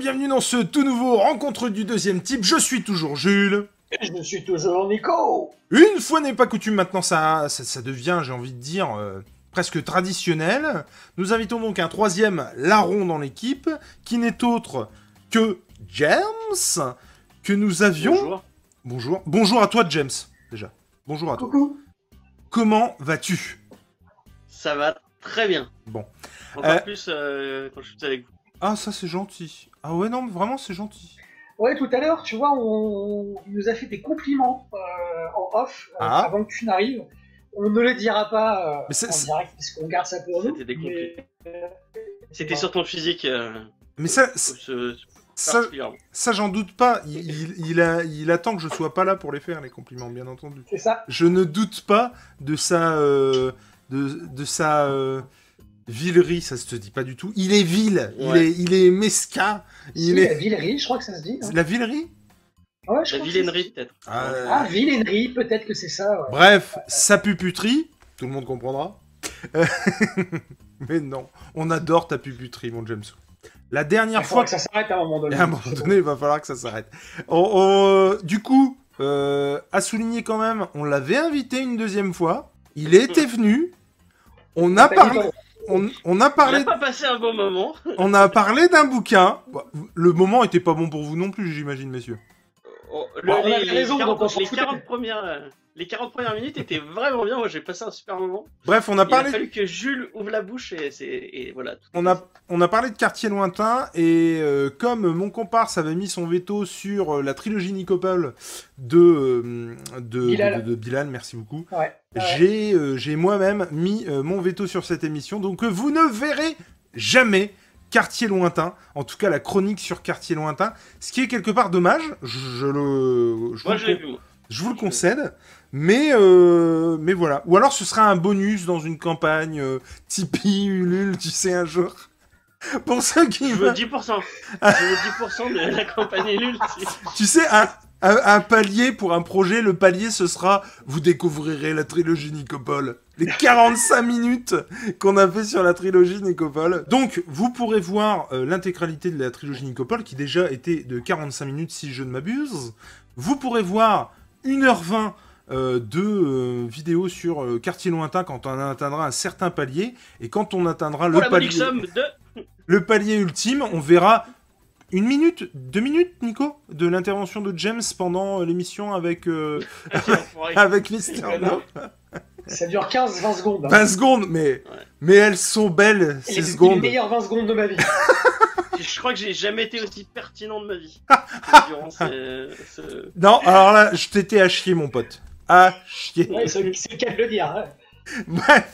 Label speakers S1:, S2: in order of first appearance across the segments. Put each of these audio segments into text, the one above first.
S1: Bienvenue dans ce tout nouveau rencontre du deuxième type. Je suis toujours Jules.
S2: Et je suis toujours Nico.
S1: Une fois n'est pas coutume, maintenant ça, ça, ça devient, j'ai envie de dire, euh, presque traditionnel. Nous invitons donc un troisième larron dans l'équipe, qui n'est autre que James, que nous avions...
S3: Bonjour.
S1: Bonjour. Bonjour à toi James, déjà. Bonjour à toi.
S2: Coucou.
S1: Comment vas-tu?
S3: Ça va très bien.
S1: Bon.
S3: Encore
S1: Euh,
S3: plus euh, quand je suis avec vous.
S1: Ah ça c'est gentil. Ah ouais non, mais vraiment c'est gentil.
S2: Ouais, tout à l'heure, tu vois, on... il nous a fait des compliments euh, en off euh,
S1: Ah.
S2: avant que tu n'arrives. On ne le dira pas euh,
S1: Mais c'est-
S2: en direct parce qu'on garde ça pour nous.
S3: C'était des compliments.
S2: mais,
S3: C'était sur ton physique. Euh,
S1: Mais ça,
S3: ce-
S1: ça, j'en doute pas. Il, il, il a, il attend que je sois pas là pour les faire les compliments, bien entendu.
S2: C'est ça.
S1: Je ne doute pas de sa, euh, de, de sa villerie, ça se te dit pas du tout. Il est vil, il est, il est mesquin, il
S2: La
S1: est.
S2: Villerie, je crois que ça se dit. hein.
S1: La villerie?
S2: Ouais, je
S3: La vilainerie peut-être.
S1: Euh,
S2: Ah, vilainerie, peut-être que c'est ça. Ouais.
S1: Bref, sa puputerie, tout le monde comprendra. Mais non, on adore ta puputerie, mon James. La dernière
S2: Il
S1: fois
S2: que ça s'arrête à un moment donné.
S1: Et à un moment donné, il va falloir que ça s'arrête. On- on- du coup, euh, à souligner quand même, on l'avait invité une deuxième fois. Il était venu. On a parlé. On, on a
S3: On
S1: parlé.
S3: n'a pas passé un bon moment.
S1: On a parlé d'un bouquin. Bah, Le moment était pas bon pour vous non plus, j'imagine, messieurs.
S3: Oh,
S2: on
S3: les,
S2: avait
S3: les
S2: raison,
S3: 40,
S2: donc on s'en
S3: les
S2: foutait.
S3: 40 premières, euh, les 40 premières minutes étaient vraiment bien. Moi, j'ai passé un super moment.
S1: Bref, on a
S3: Il a
S1: parlé.
S3: fallu que Jules ouvre la bouche et, voilà. tout
S1: On a, on a parlé de quartier lointain et euh, comme mon comparse avait mis son veto sur euh, la trilogie Nicopole de, euh, de,
S2: Bilal.
S1: de- de Bilal, merci beaucoup,
S2: Ouais. Ouais.
S1: j'ai euh, j'ai moi-même mis euh, mon veto sur cette émission. Donc euh, vous ne verrez jamais quartier lointain, en tout cas la chronique sur quartier lointain, ce qui est quelque part dommage, je, je le, je
S3: Moi,
S1: vous
S3: je
S1: le je vous le concède, mais, euh, mais voilà. Ou alors ce sera un bonus dans une campagne euh, Tipeee, Ulule, tu sais, un jour. Pour ceux qui...
S3: Je veux 10%. je veux 10% de la campagne Ulule.
S1: Tu sais, un, un, un palier pour un projet, le palier ce sera vous découvrirez la trilogie Nicopole. Les 45 minutes qu'on a fait sur la trilogie Nicopole. Donc, vous pourrez voir euh, l'intégralité de la trilogie Nicopole, qui déjà était de 45 minutes si je ne m'abuse. Vous pourrez voir 1h20 euh, de euh, vidéos sur euh, Quartier Lointain quand on atteindra un certain palier. Et quand on atteindra le palier
S3: de.
S1: le palier ultime, on verra une minute, deux minutes, Nico, de l'intervention de James pendant l'émission avec, avec Mister.
S2: Ça dure 15-20 secondes. hein.
S1: 20 secondes, mais, mais elles sont belles,
S2: les,
S1: ces
S2: les
S1: secondes.
S2: meilleures 20 secondes de ma vie.
S3: Je crois que j'ai jamais été aussi pertinent de ma vie. durant ce- ce-
S1: Non, alors là, je t'étais à chier, mon pote. À chier.
S2: Ouais, c'est le cas de le dire. hein.
S1: Bref,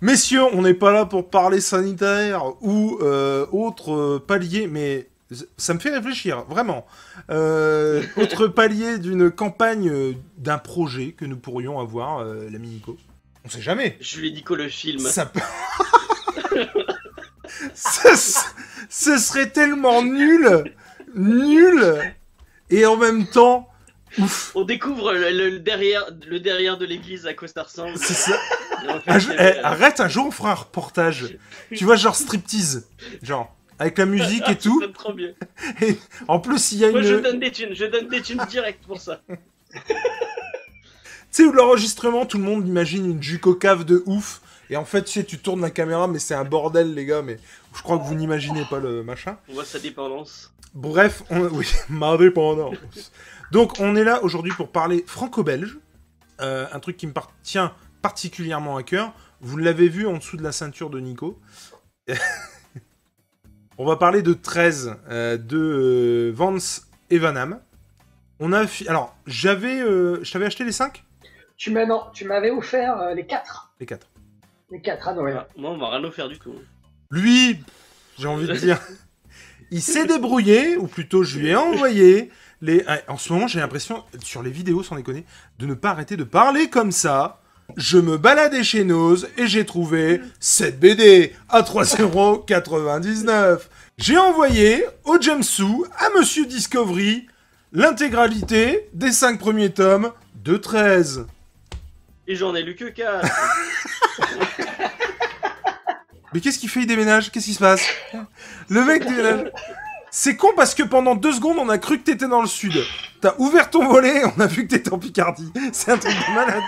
S1: messieurs, on n'est pas là pour parler sanitaire ou euh, autre euh, palier, mais ça me fait réfléchir, vraiment. Euh, autre palier d'une campagne, euh, d'un projet que nous pourrions avoir, euh, l'ami Nico. On sait jamais.
S3: Jules Nico le film.
S1: Ça peut... ce, ce serait tellement nul, nul, et en même temps, ouf.
S3: On découvre le, derrière, le derrière de l'église à quoi ça ressemble.
S1: C'est Un
S3: c'est-
S1: eh, arrête, un jour on fera un reportage. Tu vois, genre striptease. Genre, avec la musique et tout.
S3: trop bien.
S1: En plus, il y a
S3: Moi, je donne des thunes, je donne des thunes direct pour ça.
S1: Tu sais, où l'enregistrement, tout le monde imagine une juco cave de ouf. Et en fait, tu sais, tu tournes la caméra, mais c'est un bordel, les gars. Mais je crois que vous n'imaginez pas le machin.
S3: On voit sa dépendance.
S1: Bref, on... oui, ma dépendance. Donc, on est là aujourd'hui pour parler franco-belge. Euh, un truc qui me tient particulièrement à cœur. Vous l'avez vu en dessous de la ceinture de Nico. on va parler de 13 euh, de euh, Vance et Vanham. On a fi- Alors, j'avais. euh, Je t'avais acheté les 5
S2: Tu m'as non, tu m'avais offert euh, les 4.
S1: Les 4.
S2: Les 4 à Noël.
S3: Moi, on m'a rien offert du tout.
S1: Lui, j'ai envie de dire, il s'est débrouillé, ou plutôt je lui ai envoyé les. Ah, En ce moment, j'ai l'impression, sur les vidéos, sans déconner, de ne pas arrêter de parler comme ça. Je me baladais chez Nose et j'ai trouvé cette BD à 3,99€. J'ai envoyé au Jamsou, à Monsieur Discovery, l'intégralité des 5 premiers tomes de 13.
S3: Et j'en ai lu que 4.
S1: Mais qu'est-ce qu'il fait Il déménage? Qu'est-ce qui se passe? Le mec déménage. C'est con parce que pendant deux secondes, on a cru que t'étais dans le sud. T'as ouvert ton volet, on a vu que t'étais en Picardie. C'est un truc de malade.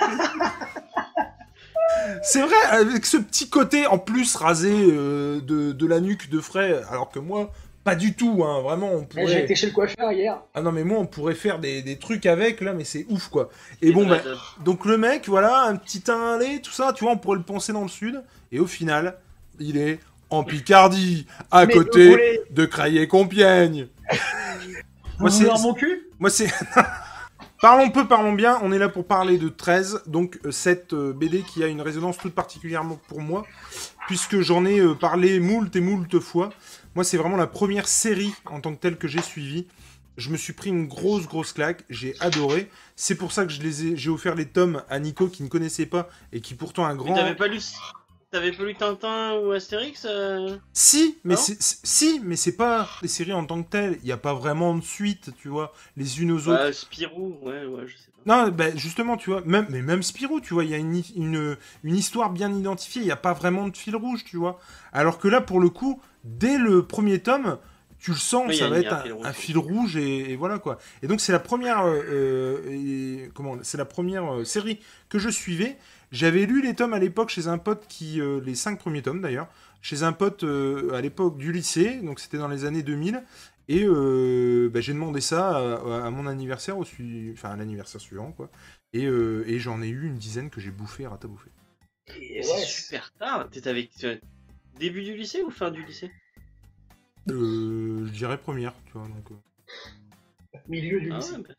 S1: C'est vrai, avec ce petit côté en plus rasé euh, de, de la nuque de frais, alors que moi, pas du tout, hein, vraiment, on
S2: Mais J'ai
S1: pourrait...
S2: été chez le coiffeur hier.
S1: Ah non, mais moi, on pourrait faire des, des trucs avec, là, mais c'est ouf, quoi. Et
S3: Et
S1: bon, bah, donc le mec, voilà, un petit teint lait, tout ça, tu vois, on pourrait le penser dans le sud, et au final, il est en Picardie, à
S2: Mais
S1: côté de Crayer-Compiègne.
S2: Vous
S1: Moi, c'est-
S2: mon cul?
S1: Moi, c'est. parlons peu, parlons bien. On est là pour parler de 13, donc euh, cette euh, BD qui a une résonance toute particulièrement pour moi, puisque j'en ai euh, parlé moult et moult fois. Moi, c'est vraiment la première série en tant que telle que j'ai suivie. Je me suis pris une grosse, grosse claque. J'ai adoré. C'est pour ça que je les ai, j'ai offert les tomes à Nico qui ne connaissait pas et qui pourtant un
S3: Mais
S1: grand.
S3: t'avais pas lu. T'avais pas lu Tintin ou Astérix euh
S1: Si, mais c'est, si, mais c'est pas des séries en tant que telles. Il n'y a pas vraiment de suite, tu vois, les unes aux autres.
S3: Bah, Spirou, ouais, ouais, je sais pas.
S1: Non, bah, justement, tu vois, même, mais même Spirou, tu vois, il y a une, une, une histoire bien identifiée, il n'y a pas vraiment de fil rouge, tu vois. Alors que là, pour le coup, dès le premier tome, tu le sens,
S3: Oui, y
S1: ça va
S3: y
S1: être
S3: un fil rouge.
S1: un fil rouge et, et voilà quoi. Et donc c'est la première, euh, euh, et- comment, c'est la première série que je suivais. J'avais lu les tomes à l'époque chez un pote qui, euh, les cinq premiers tomes d'ailleurs, chez un pote euh, à l'époque du lycée, donc c'était dans les années 2000. Et euh, bah, j'ai demandé ça à, à mon anniversaire, au sui- enfin à l'anniversaire suivant, quoi. Et, euh, et j'en ai eu une dizaine que j'ai bouffé.
S2: Et
S3: C'est super tard. T'étais avec. Début du lycée ou fin du lycée?
S1: Euh, je dirais première, tu vois. Donc, euh,
S2: milieu du
S3: Ah
S2: lycée.
S3: ouais, bah,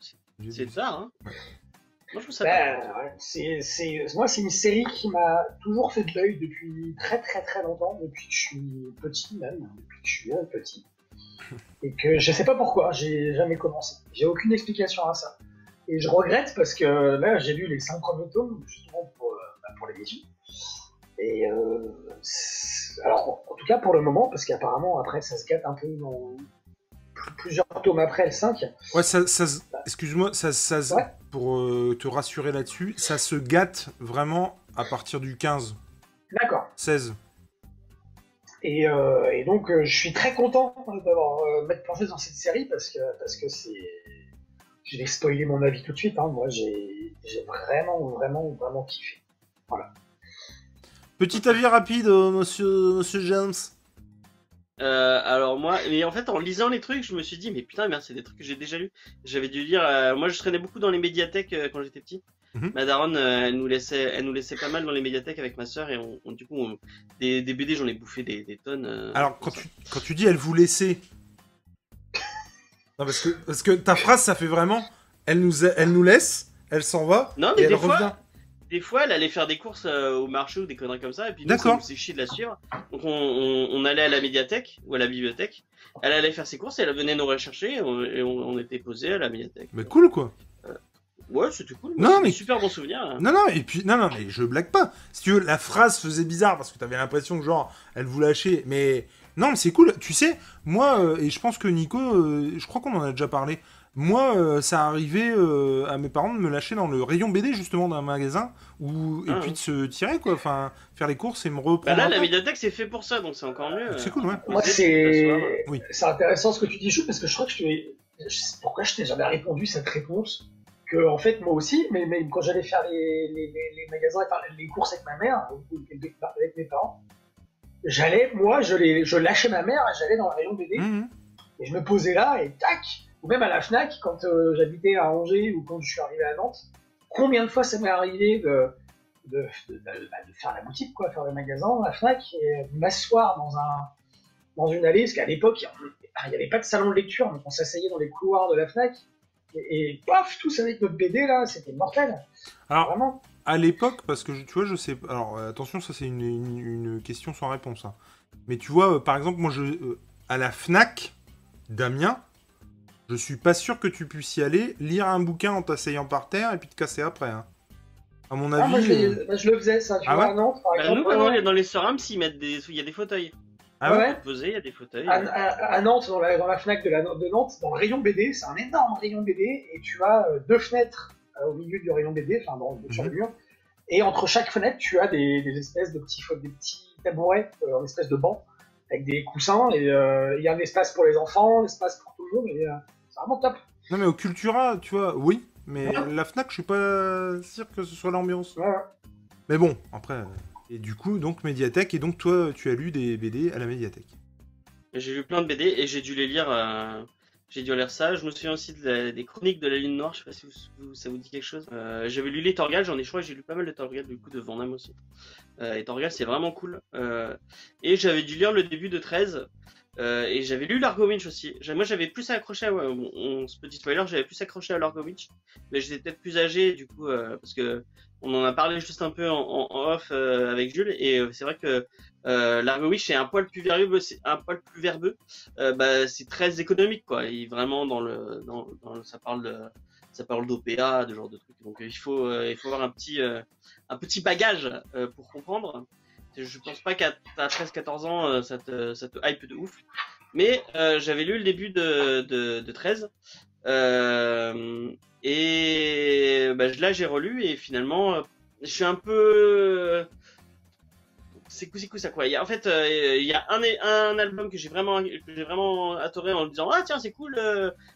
S3: c'est- tard, hein.
S1: Ouais.
S3: Moi, je trouve ça
S2: Ben, c'est, c'est, moi, c'est une série qui m'a toujours fait de l'œil depuis très très très longtemps, depuis que je suis petit même, depuis que je suis un petit. Et que je sais pas pourquoi, j'ai jamais commencé. J'ai aucune explication à ça. Et je regrette parce que là, j'ai lu les cinq premiers tomes, justement pour, euh, bah, pour l'émission. Et euh, alors, en tout cas pour le moment, parce qu'apparemment après ça se gâte un peu dans plusieurs tomes après le 5.
S1: Ouais, ça, ça se- excuse-moi, ça, ça se-
S2: Ouais.
S1: Pour euh, te rassurer là-dessus, ça se gâte vraiment à partir du 15,
S2: D'accord.
S1: 16.
S2: Et, euh, et donc, euh, je suis très content d'avoir m'être plongé dans cette série parce que parce que c'est. Je vais spoiler mon avis tout de suite. Hein. Moi, j'ai vraiment, vraiment, vraiment kiffé.
S1: Petit avis rapide, monsieur, monsieur James.
S3: Euh, alors moi, mais en fait, en lisant les trucs, je me suis dit, mais putain, merde, c'est des trucs que j'ai déjà lus. J'avais dû lire. euh, moi, je traînais beaucoup dans les médiathèques euh, quand j'étais petit.
S1: Mhm.
S3: Ma daronne, elle nous laissait, elle nous laissait pas mal dans les médiathèques avec ma sœur et on, on- du coup, on- des, des BD, j'en ai bouffé des, des tonnes.
S1: Alors, quand tu, quand tu dis elle vous laissait. Non, parce que, parce que ta phrase, ça fait vraiment. Elle nous, elle nous laisse, elle s'en va,
S3: Non,
S1: et
S3: mais
S1: elle
S3: des
S1: revient.
S3: Des fois, elle allait faire des courses euh, au marché ou des conneries comme ça, et puis nous, ça
S1: D'accord.
S3: nous faisait chier de la suivre. Donc on, on, on allait à la médiathèque ou à la bibliothèque. Elle allait faire ses courses, et elle venait nous rechercher, et on, et on- on était posé à la médiathèque.
S1: Mais cool, quoi.
S3: Ouais, c'était cool.
S1: Non,
S3: mais super bon souvenir. hein.
S1: Non, non, et puis, non, non, mais je blague pas. Si tu veux, la phrase faisait bizarre parce que t'avais l'impression que, genre, elle vous lâchait. Mais non, mais c'est cool. Tu sais, moi, euh, et je pense que Nico, euh, je crois qu'on en a déjà parlé. Moi, euh, ça arrivait euh, à mes parents de me lâcher dans le rayon BD, justement, d'un magasin, où, et
S3: Ah,
S1: puis
S3: ouais.
S1: de se tirer, quoi. Enfin, faire les courses et me
S3: Bah
S1: reprendre.
S3: là,
S1: un
S3: la médiathèque, c'est fait pour ça, donc c'est encore mieux.
S1: C'est cool, ouais.
S2: Moi, c'est
S3: s'asseoir.
S1: Oui.
S2: c'est intéressant ce que tu dis, Chou, parce que je crois que je je sais Pourquoi je t'ai jamais répondu cette réponse Que en fait, moi aussi, mais, mais quand j'allais faire les, les, les, les magasins, enfin, les courses avec ma mère, ou avec avec mes parents, j'allais, moi, je, les, je lâchais ma mère et j'allais dans le rayon BD.
S1: Mhm.
S2: Et je me posais là et tac Ou même à la FNAC, quand euh, j'habitais à Angers ou quand je suis arrivé à Nantes, combien de fois ça m'est arrivé de, de, de, de- bah, de faire la boutique, quoi, faire le magasin, la FNAC, et m'asseoir dans, un, dans une allée, parce qu'à l'époque, il n'y avait pas de salon de lecture, donc on s'asseyait dans les couloirs de la FNAC, et, et paf, tous avec notre BD là, c'était mortel.
S1: Alors,
S2: Vraiment.
S1: à l'époque, parce que tu vois, je sais. Alors, euh, attention, ça c'est une, une- une question sans réponse. hein. Mais tu vois, euh, par exemple, moi, je, euh, à la Fnac d'Amiens, je suis pas sûr que tu puisses y aller, lire un bouquin en t'asseyant par terre et puis te casser après. hein. À mon
S2: Ah, moi,
S1: avis.
S2: je,
S1: euh,
S2: moi, je le faisais, ça, tu
S1: Ah
S2: vois,
S1: ouais
S2: à Nantes, par
S3: Bah,
S2: exemple.
S3: nous,
S2: ouais,
S3: maintenant,
S2: ouais.
S3: dans les Sorams, s'ils mettent des, il y a des fauteuils.
S1: Ah ouais.
S3: Posés, il y a des fauteuils.
S2: à, à- à Nantes, dans la, dans la Fnac de, la, de Nantes, dans le rayon BD, c'est un énorme rayon BD, et tu as euh, deux fenêtres euh, au milieu du rayon BD, enfin dans- sur le mur, et entre chaque fenêtre, tu as des, des espèces de petits, des petits tabourets euh, en espèce de banc, avec des coussins, et euh, il y a un espace pour les enfants, un espace pour tout le monde, et euh, c'est vraiment top.
S1: Non, mais au Cultura, tu vois, oui. Mais
S2: Ouais.
S1: la Fnac, je suis pas sûr que ce soit l'ambiance.
S2: Ouais, ouais.
S1: Mais bon, après. Et du coup, donc médiathèque. Et donc, toi, tu as lu des BD à la médiathèque.
S3: J'ai lu plein de BD et j'ai dû les lire. euh, J'ai dû lire ça. Je me souviens aussi de la- des chroniques de la Lune Noire. Je sais pas si vous- vous- ça vous dit quelque chose. Euh, J'avais lu les Torgal. J'en ai, que j'ai lu pas mal de Torgal du coup de Van Damme aussi. Euh, et Torgal, c'est vraiment cool. Euh, et j'avais dû lire le début de 13. Euh, et j'avais lu Largo Winch aussi. Moi, j'avais plus accroché à. on, ce petit spoiler, j'avais plus accroché à Largo Winch. Mais j'étais peut-être plus âgé, du coup, euh, parce que on en a parlé juste un peu en, en- off euh, avec Jules. Et euh, c'est vrai que euh, Largo Winch est un poil plus verbeux. Un poil plus verbeux euh, bah, c'est très économique quoi. Il vraiment dans le, dans, dans le- ça parle de, ça parle d'OPA, de genre de trucs. Donc il faut, il faut avoir un petit, un petit bagage pour comprendre. Je pense pas qu'à à 13-14 ans euh, ça te, ça te hype de ouf. Mais euh, j'avais lu le début de, de, de 13 euh, et bah, là j'ai relu et finalement je suis un peu c'est coup c'est coup ça quoi. Y a, en fait, il y a un, un album que j'ai vraiment, vraiment adoré en me disant ah tiens c'est cool.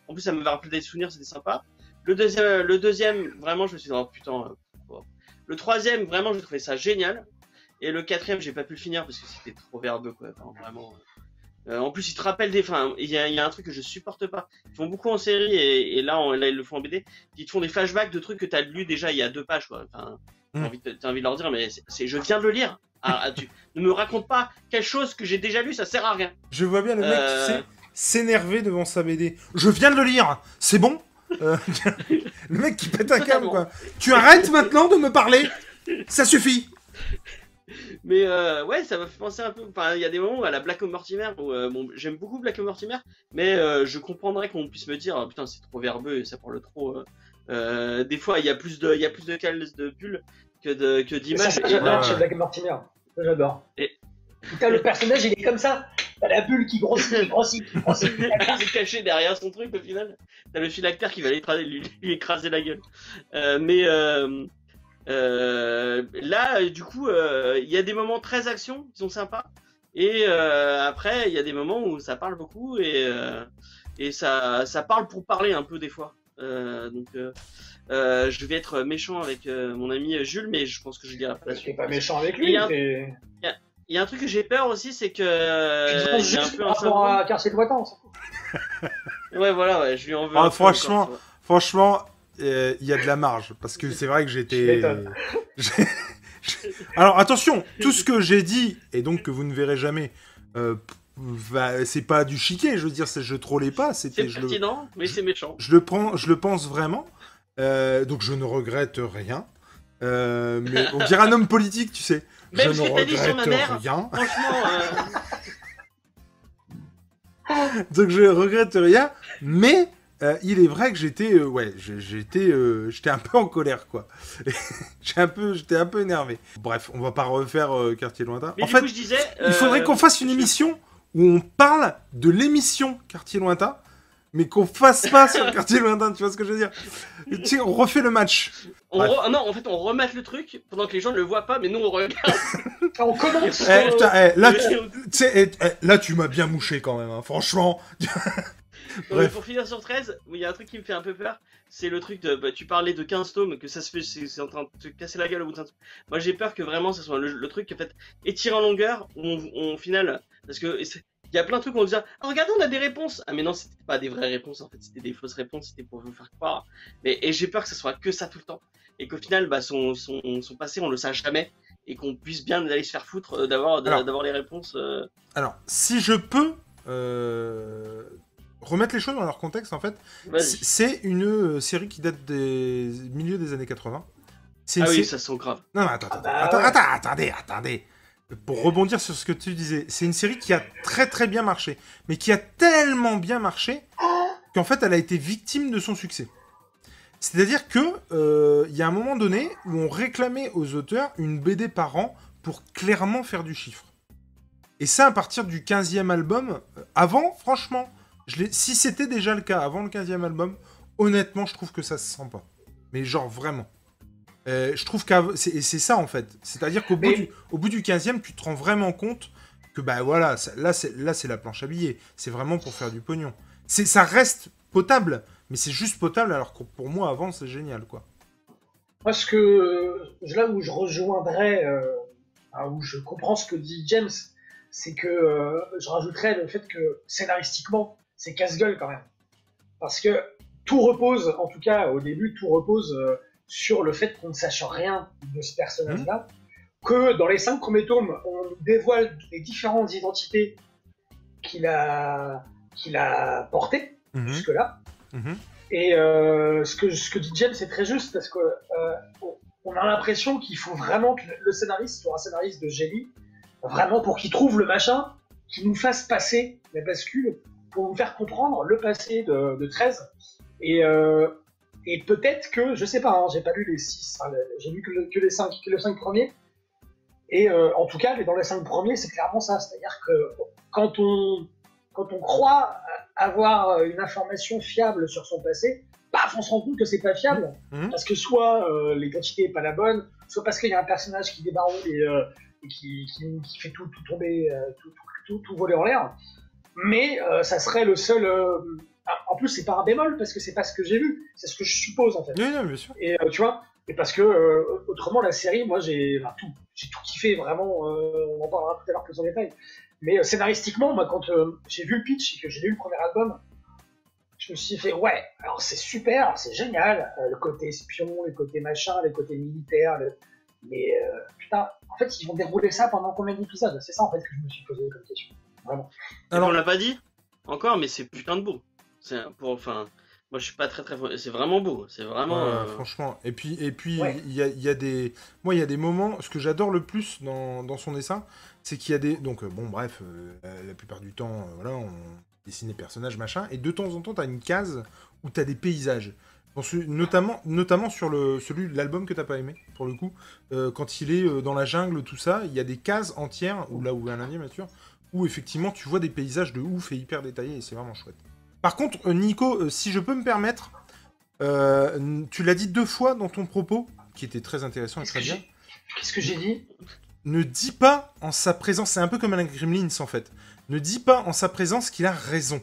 S3: En plus ça m'avait rappelé des souvenirs, c'était sympa. Le deuxième, le deuxième vraiment je me suis dit oh putain. Le troisième vraiment j'ai trouvé ça génial. Et le quatrième j'ai pas pu le finir parce que c'était trop verbeux quoi. Enfin, vraiment. Euh, en plus ils te rappellent des, enfin il y a, il y a un truc que je supporte pas. Ils font beaucoup en série et, et là, on- là ils le font en BD. Ils te font des flashbacks de trucs que t'as lu déjà il y a deux pages quoi. Enfin, t'as
S1: Mm.
S3: envie, de- t'as envie de leur dire mais c'est- je viens de le lire. Ah, ah, tu ne me raconte pas quelque chose que j'ai déjà lu, ça sert à rien.
S1: Je vois bien le mec,
S3: Euh.
S1: tu sais, s'énerver devant sa BD. Je viens de le lire, c'est bon? Euh, Le mec qui pète un câble, quoi. Tu arrêtes maintenant de me parler? Ça suffit
S3: Mais euh, ouais, ça m'a fait penser un peu. Enfin, il y a des moments où à la Black Mortimer, où euh, bon, j'aime beaucoup Black Mortimer, mais euh, je comprendrais qu'on puisse me dire, ah, putain, c'est trop verbeux et ça parle trop. euh, euh, des fois, il y a plus de, il y a plus de cales de bulles que de que
S2: Ça,
S3: d'images.
S2: j'adore chez Black Mortimer. Ça, j'adore.
S3: Et-
S2: Putain, le personnage, il est comme ça. T'as la bulle qui grossit, qui grossit, qui grossit.
S3: il est caché derrière son truc au final. T'as le phylactère qui va lui, écraser- lui, lui écraser la gueule. Euh, mais là, euh, du coup, euh, il y a des moments très action qui sont sympas. Et euh, après, il y a des moments où ça parle beaucoup et, euh, et ça, ça parle pour parler un peu des fois. Euh, donc, euh, euh, je vais être méchant avec euh, mon ami Jules, mais je pense que je dirai pas
S2: T'es
S3: suite.
S2: pas méchant avec lui.
S3: Il y a un truc que j'ai peur aussi, c'est que
S2: Tu te
S3: euh,
S2: penses
S3: il y a un
S2: juste
S3: peu
S2: par rapport à Quartier de fout.
S3: Ouais, voilà, ouais, je lui en veux.
S1: Ah,
S3: un peu
S1: franchement. Franchement, euh, il y a de la marge. Parce que c'est vrai que j'étais... Alors attention, tout ce que j'ai dit, et donc que vous ne verrez jamais, euh, c'est pas du chiquet, je veux dire, je trollais pas,
S3: C'est
S1: c'était... Je le,
S3: pertinent, mais c'est méchant.
S1: je, le prends, je le pense vraiment, euh, donc je ne regrette rien. Euh, mais on dirait un homme politique, tu sais.
S3: Même
S1: je ne
S3: t'as dit sur ma
S1: regrette
S3: mère.
S1: rien.
S3: Franchement, euh,
S1: Donc je regrette rien, mais euh, il est vrai que j'étais, euh, ouais, j'étais, euh, j'étais un peu en colère, quoi. j'ai un peu, j'étais un peu énervé. Bref, on va pas refaire euh, Quartier lointain.
S3: mais
S1: en
S3: du
S1: fait,
S3: coup, je disais.
S1: il faudrait qu'on fasse une émission où on parle de l'émission Quartier lointain, mais qu'on fasse pas sur Quartier lointain. Tu vois ce que je veux dire? Tu sais, on refait le match.
S3: on
S1: Bref.
S3: re- Non, en fait, on remet le truc pendant que les gens ne le voient pas, mais nous on regarde.
S2: On commence.
S1: Eh, putain, eh, là, tu, eh, là, tu m'as bien mouché quand même. hein, franchement.
S3: Pour finir sur 13, il y a un truc qui me fait un peu peur. C'est le truc de. Bah, tu parlais de 15 tomes, que ça se fait, c'est en train de te casser la gueule au bout d'un tome. Moi j'ai peur que vraiment ça soit le, le truc en fait étiré en longueur, où on, on- au final. Parce que. Il y a plein de trucs où on dit ah, regardez on a des réponses ah mais non c'était pas des vraies réponses en fait c'était des fausses réponses c'était pour vous faire croire mais et j'ai peur que ça soit que ça tout le temps et qu'au final bah son, son, son passé on le sache jamais et qu'on puisse bien aller se faire foutre euh, d'avoir d'avoir les réponses euh,
S1: Alors, si je peux euh, remettre les choses dans leur contexte, en fait, c'est une euh, série qui date des milieux des années 80. C'est une
S3: ah oui ça sent grave
S1: Non, non, attends,
S2: Ah
S1: attends,
S2: bah
S1: attends,
S2: ouais.
S1: attends, attendez, attendez. Pour rebondir sur ce que tu disais, c'est une série qui a très très bien marché, mais qui a tellement bien marché qu'en fait, elle a été victime de son succès. C'est-à-dire que euh, il y a un moment donné où on réclamait aux auteurs une BD par an pour clairement faire du chiffre. Et ça, à partir du 15e album, euh, avant, franchement, je si c'était déjà le cas avant le 15e album, honnêtement, je trouve que ça se sent pas. Mais genre vraiment. Euh, je trouve que c'est et c'est ça en fait. C'est-à-dire qu'au bout,
S2: Mais-
S1: bout du 15e, tu te rends vraiment compte que bah voilà, ça- là c'est la planche à billets. C'est vraiment pour faire du pognon. Ça reste potable, mais c'est juste potable alors que pour moi avant c'est génial quoi.
S2: Moi, ce que là où je rejoindrais, euh, où je comprends ce que dit James, c'est que euh, je rajouterais le fait que scénaristiquement, c'est casse-gueule quand même. Parce que tout repose, en tout cas au début, tout repose euh, sur le fait qu'on ne sache rien de ce personnage-là. Que dans les cinq premiers tomes, on dévoile les différentes identités qu'il a, qu'il a portées
S1: Mhm,
S2: jusque-là.
S1: mhm.
S2: Et euh, ce, que, ce que dit James, c'est très juste parce que euh, on- on a l'impression qu'il faut vraiment que le scénariste soit un scénariste de génie, vraiment pour qu'il trouve le machin, qui nous fasse passer la bascule, pour nous faire comprendre le passé de, de 13. Et, euh, et peut-être que, je sais pas, hein, j'ai pas lu les 6, j'ai lu que, le- que les 5 que les cinq premiers. Et euh, en tout cas, les- dans les 5 premiers, c'est clairement ça. C'est-à-dire que quand on, quand on croit avoir une information fiable sur son passé, paf, on se rend compte que c'est pas fiable.
S1: Mhm.
S2: Parce que soit euh, l'identité est pas la bonne, soit parce qu'il y a un personnage qui débarouille et, euh, et qui, qui- qui fait tout, tout tomber, tout- tout voler en l'air. Mais euh, ça serait le seul. euh, En plus, c'est pas un bémol parce que c'est pas ce que j'ai vu, c'est ce que je suppose en fait.
S1: Oui, non, bien sûr.
S2: Et euh, tu vois, et parce que autrement la série, moi j'ai enfin, tout, j'ai tout kiffé vraiment. on en parlera tout à l'heure plus en détail. Mais scénaristiquement, moi quand j'ai vu le pitch et que j'ai lu le premier album, je me suis fait ouais, alors c'est super, c'est génial, le côté espion, le côté machin, le côté militaire, le- mais putain, en fait ils vont dérouler ça pendant combien d'épisodes? C'est ça en fait que je me suis posé comme question. Vraiment.
S1: Alors-
S3: on l'a pas dit encore, mais c'est putain de beau. C'est un- pour, enfin, moi je suis pas très très. C'est vraiment beau. C'est vraiment.
S1: Ouais,
S3: euh,
S1: franchement. Et puis, et puis, il
S2: Ouais.
S1: y, a, il y a des, moi, il y a des moments. Ce que j'adore le plus dans, dans son dessin, c'est qu'il y a des, donc euh, bon, bref, euh, la, plupart du temps, euh, voilà, on dessine des personnages, machin, et de temps en temps, t'as une case où t'as des paysages. Dans ce- notamment, notamment sur le, celui de l'album que t'as pas aimé, pour le coup, euh, quand il est euh, dans la jungle, tout ça, il y a des cases entières, ou là où est un indien, bien sûr, où effectivement tu vois des paysages de ouf et hyper détaillés, et c'est vraiment chouette. Par contre, euh, Nico, euh, si je peux me permettre, euh, tu l'as dit deux fois dans ton propos, qui était très intéressant et très bien.
S2: Qu'est-ce que j'ai dit?
S1: Ne dis pas en sa présence, c'est un peu comme Alan Gremlins en fait. Ne dis pas en sa présence qu'il a raison.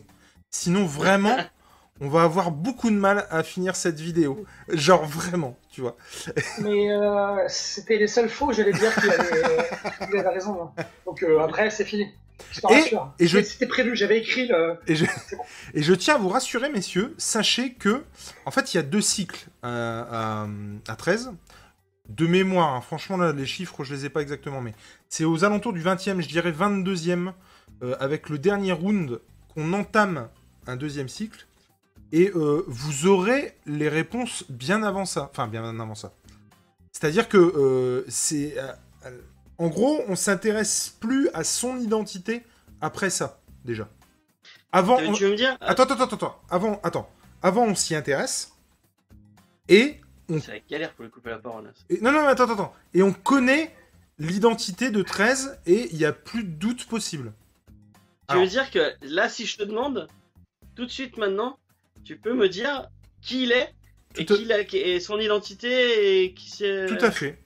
S1: Sinon, vraiment, on va avoir beaucoup de mal à finir cette vidéo. Genre vraiment, tu vois.
S2: Mais euh, c'était les seuls faux, j'allais dire qu'il avait, qu'il avait raison. hein. Donc euh, après, c'est fini.
S1: Et- je-
S2: C'était- prévu, j'avais écrit le.
S1: Et je, et je tiens à vous rassurer, messieurs, sachez que, en fait, il y a deux cycles à, à, à 13. De mémoire, hein. franchement, là, les chiffres, je les ai pas exactement, mais c'est aux alentours du 20e, je dirais 22e, euh, avec le dernier round qu'on entame un deuxième cycle. Et euh, vous aurez les réponses bien avant ça. Enfin, bien avant ça. C'est-à-dire que euh, c'est. Euh, euh, en gros, on s'intéresse plus à son identité après ça, déjà. Avant. On-
S3: tu veux me dire
S1: Attends, attends, attends, attends. Avant, attends. Avant, on s'y intéresse. Et,
S3: C'est la galère pour lui couper la parole.
S1: et- non, non, attends, attends, attends. Et on connaît l'identité de 13 et il n'y a plus de doute possible.
S3: Tu
S1: Alors-
S3: veux dire que là, si je te demande, tout de suite maintenant, tu peux me dire qui il est et,
S1: Tout à-
S3: qui il a- qui- et son identité et qui c'est.
S1: Tout à fait.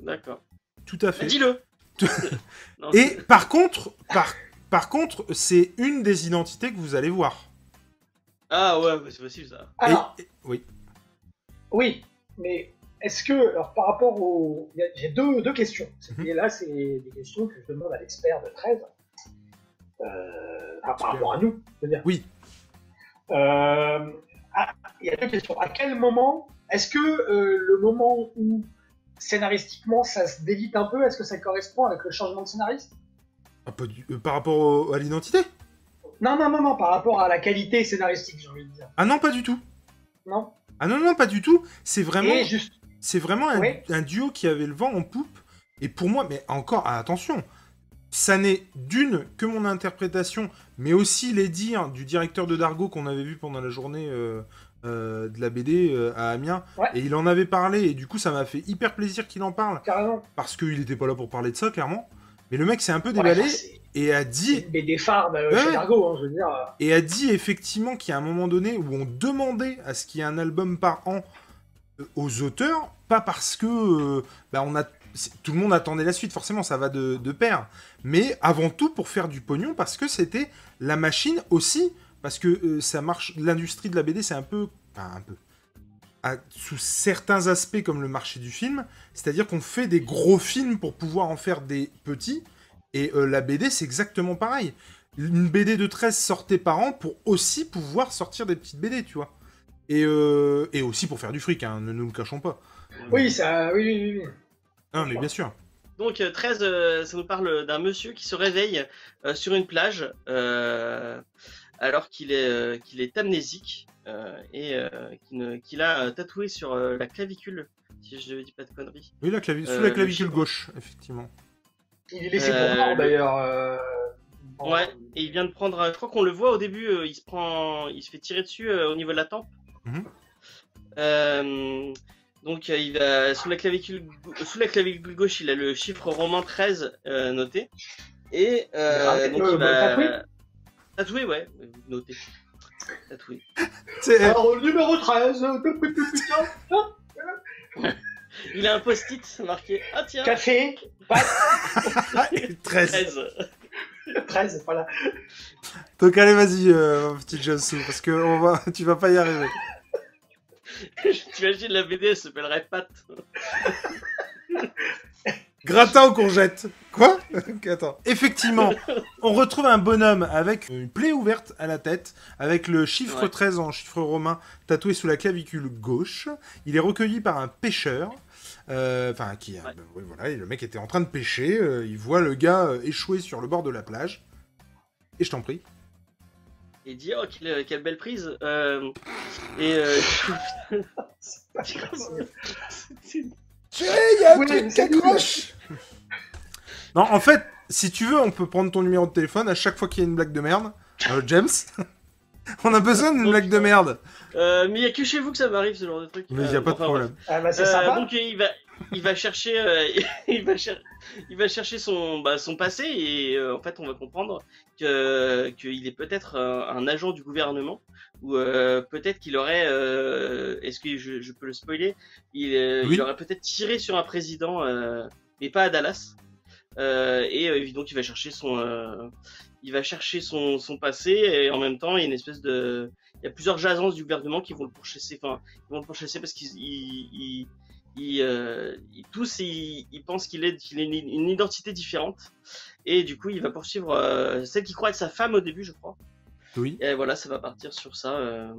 S3: D'accord.
S1: Tout à fait.
S3: Dis-le.
S1: Et par contre, par, par contre, c'est une des identités que vous allez voir.
S3: Ah ouais, c'est possible ça.
S1: Et-
S2: Alors,
S1: et- oui.
S2: oui, mais est-ce que, alors par rapport au. il y a- J'ai deux, deux questions.
S1: Mhm.
S2: Et là, c'est des questions que je demande à l'expert de 13. Euh, enfin, par rapport à nous, je veux dire.
S1: Oui.
S2: Euh, ah, il y a deux questions. À quel moment Est-ce que euh, le moment où scénaristiquement ça se délite un peu, est-ce que ça correspond avec le changement de scénariste?
S1: Ah, du- euh, par rapport au- à l'identité?
S2: Non, non, non, non, par rapport à la qualité scénaristique, j'ai envie de dire.
S1: Ah non, pas du tout.
S2: Non
S1: Ah non, non, pas du tout. C'est vraiment,
S2: Et juste.
S1: c'est vraiment un,
S2: Ouais.
S1: un duo qui avait le vent en poupe. Et pour moi, mais encore, ah, attention, ça n'est d'une que mon interprétation, mais aussi les dires du directeur de Dargo qu'on avait vu pendant la journée euh, euh, de la BD euh, à Amiens.
S2: Ouais.
S1: Et il en avait parlé, et du coup, ça m'a fait hyper plaisir qu'il en parle,
S2: Carrément.
S1: parce qu'il n'était pas là pour parler de ça, clairement. Mais le mec s'est un peu
S2: Ouais,
S1: déballé
S2: enfin,
S1: et a dit
S2: BD phare
S1: Ouais,
S2: chez. Dargo, hein, je veux dire. euh,
S1: et a dit effectivement qu'il y a un moment donné où on demandait à ce qu'il y ait un album par an aux auteurs, pas parce que euh, bah, on a tout le monde attendait la suite, forcément, ça va de, de pair. Mais avant tout pour faire du pognon, parce que c'était la machine aussi, parce que euh, ça marche. L'industrie de la BD, c'est un peu, enfin, un peu, à- sous certains aspects comme le marché du film, c'est-à-dire qu'on fait des gros films pour pouvoir en faire des petits. Et euh, la BD, c'est exactement pareil. Une BD de 13 sortait par an pour aussi pouvoir sortir des petites BD, tu vois. Et, euh, et aussi pour faire du fric, hein, ne nous le cachons pas.
S2: Oui, ça, oui, oui, oui, oui.
S1: Non, mais bien sûr.
S3: Donc euh, 13, euh, ça nous parle d'un monsieur qui se réveille euh, sur une plage euh, alors qu'il est, euh, qu'il est amnésique euh, et euh, qu'il a tatoué sur euh, la clavicule, si je ne dis pas de conneries.
S1: Oui, la clavi- sous la
S3: le
S1: clavicule gauche, effectivement.
S2: Il est laissé
S3: Euh,
S2: pour mort
S3: le-
S2: d'ailleurs. euh,
S3: Ouais, et il vient de prendre, je crois qu'on le voit au début, euh, il se prend, il se fait tirer dessus euh, au niveau de la tempe.
S1: Mhm.
S3: Euh, donc euh, il va sous la clavicule, sous la clavicule gauche, il a le chiffre romain 13 euh, noté. Et donc il va
S2: tatoué
S3: ouais, noté. Tatoué.
S1: C'est-
S2: Alors, numéro 13, euh,
S3: Il a un post-it marqué Ah tiens,
S2: café, pâte,
S1: et 13.
S3: 13.
S2: 13, voilà.
S1: Donc allez, vas-y, euh, petit Jossou, parce que on va... tu vas pas y arriver.
S3: T'imagines la BD, elle s'appellerait Pat.
S1: Gratin aux courgettes. Quoi Attends. Effectivement, on retrouve un bonhomme avec une plaie ouverte à la tête, avec le chiffre
S3: Ouais.
S1: 13 en chiffre romain tatoué sous la clavicule gauche. Il est recueilli par un pêcheur. euh, Enfin, qui.
S3: Ouais.
S1: ben, oui, voilà, le mec était en train de pêcher. euh, il voit le gars euh, échoué sur le bord de la plage. Et je t'en prie.
S3: Et dit Oh, quelle, quelle belle prise. Euh, et euh,
S2: C'est pas.
S1: Tu il y a un truc qui accroche Non, en fait, si tu veux, on peut prendre ton numéro de téléphone à chaque fois qu'il y a une blague de merde. Euh, James On a besoin d'une blague de merde.
S3: euh, mais il y a que chez vous que ça m'arrive ce genre de truc.
S1: Mais il n'y a
S3: Euh,
S1: pas de problème.
S2: Ah, bah, c'est
S3: Euh,
S2: sympa.
S3: donc il va, il va chercher, euh, il va cher- il va chercher son, bah, son passé et euh, en fait on va comprendre que qu'il est peut-être un, un agent du gouvernement ou euh, peut-être qu'il aurait, euh, est-ce que je, je peux le spoiler, il, euh,
S1: Oui.
S3: il aurait peut-être tiré sur un président, euh, mais pas à Dallas. Euh, et euh, donc il va chercher son, euh, il va chercher son, son passé et en même temps il y a une espèce de, il y a plusieurs agences du gouvernement qui vont le pourchasser, enfin ils vont le pourchasser parce qu'ils ils, ils, euh, ils- tous ils, ils pensent qu'il est qu'il a une, une identité différente et du coup il va poursuivre euh, celle qui croit être sa femme au début je crois
S1: Oui.
S3: et voilà ça va partir sur ça euh,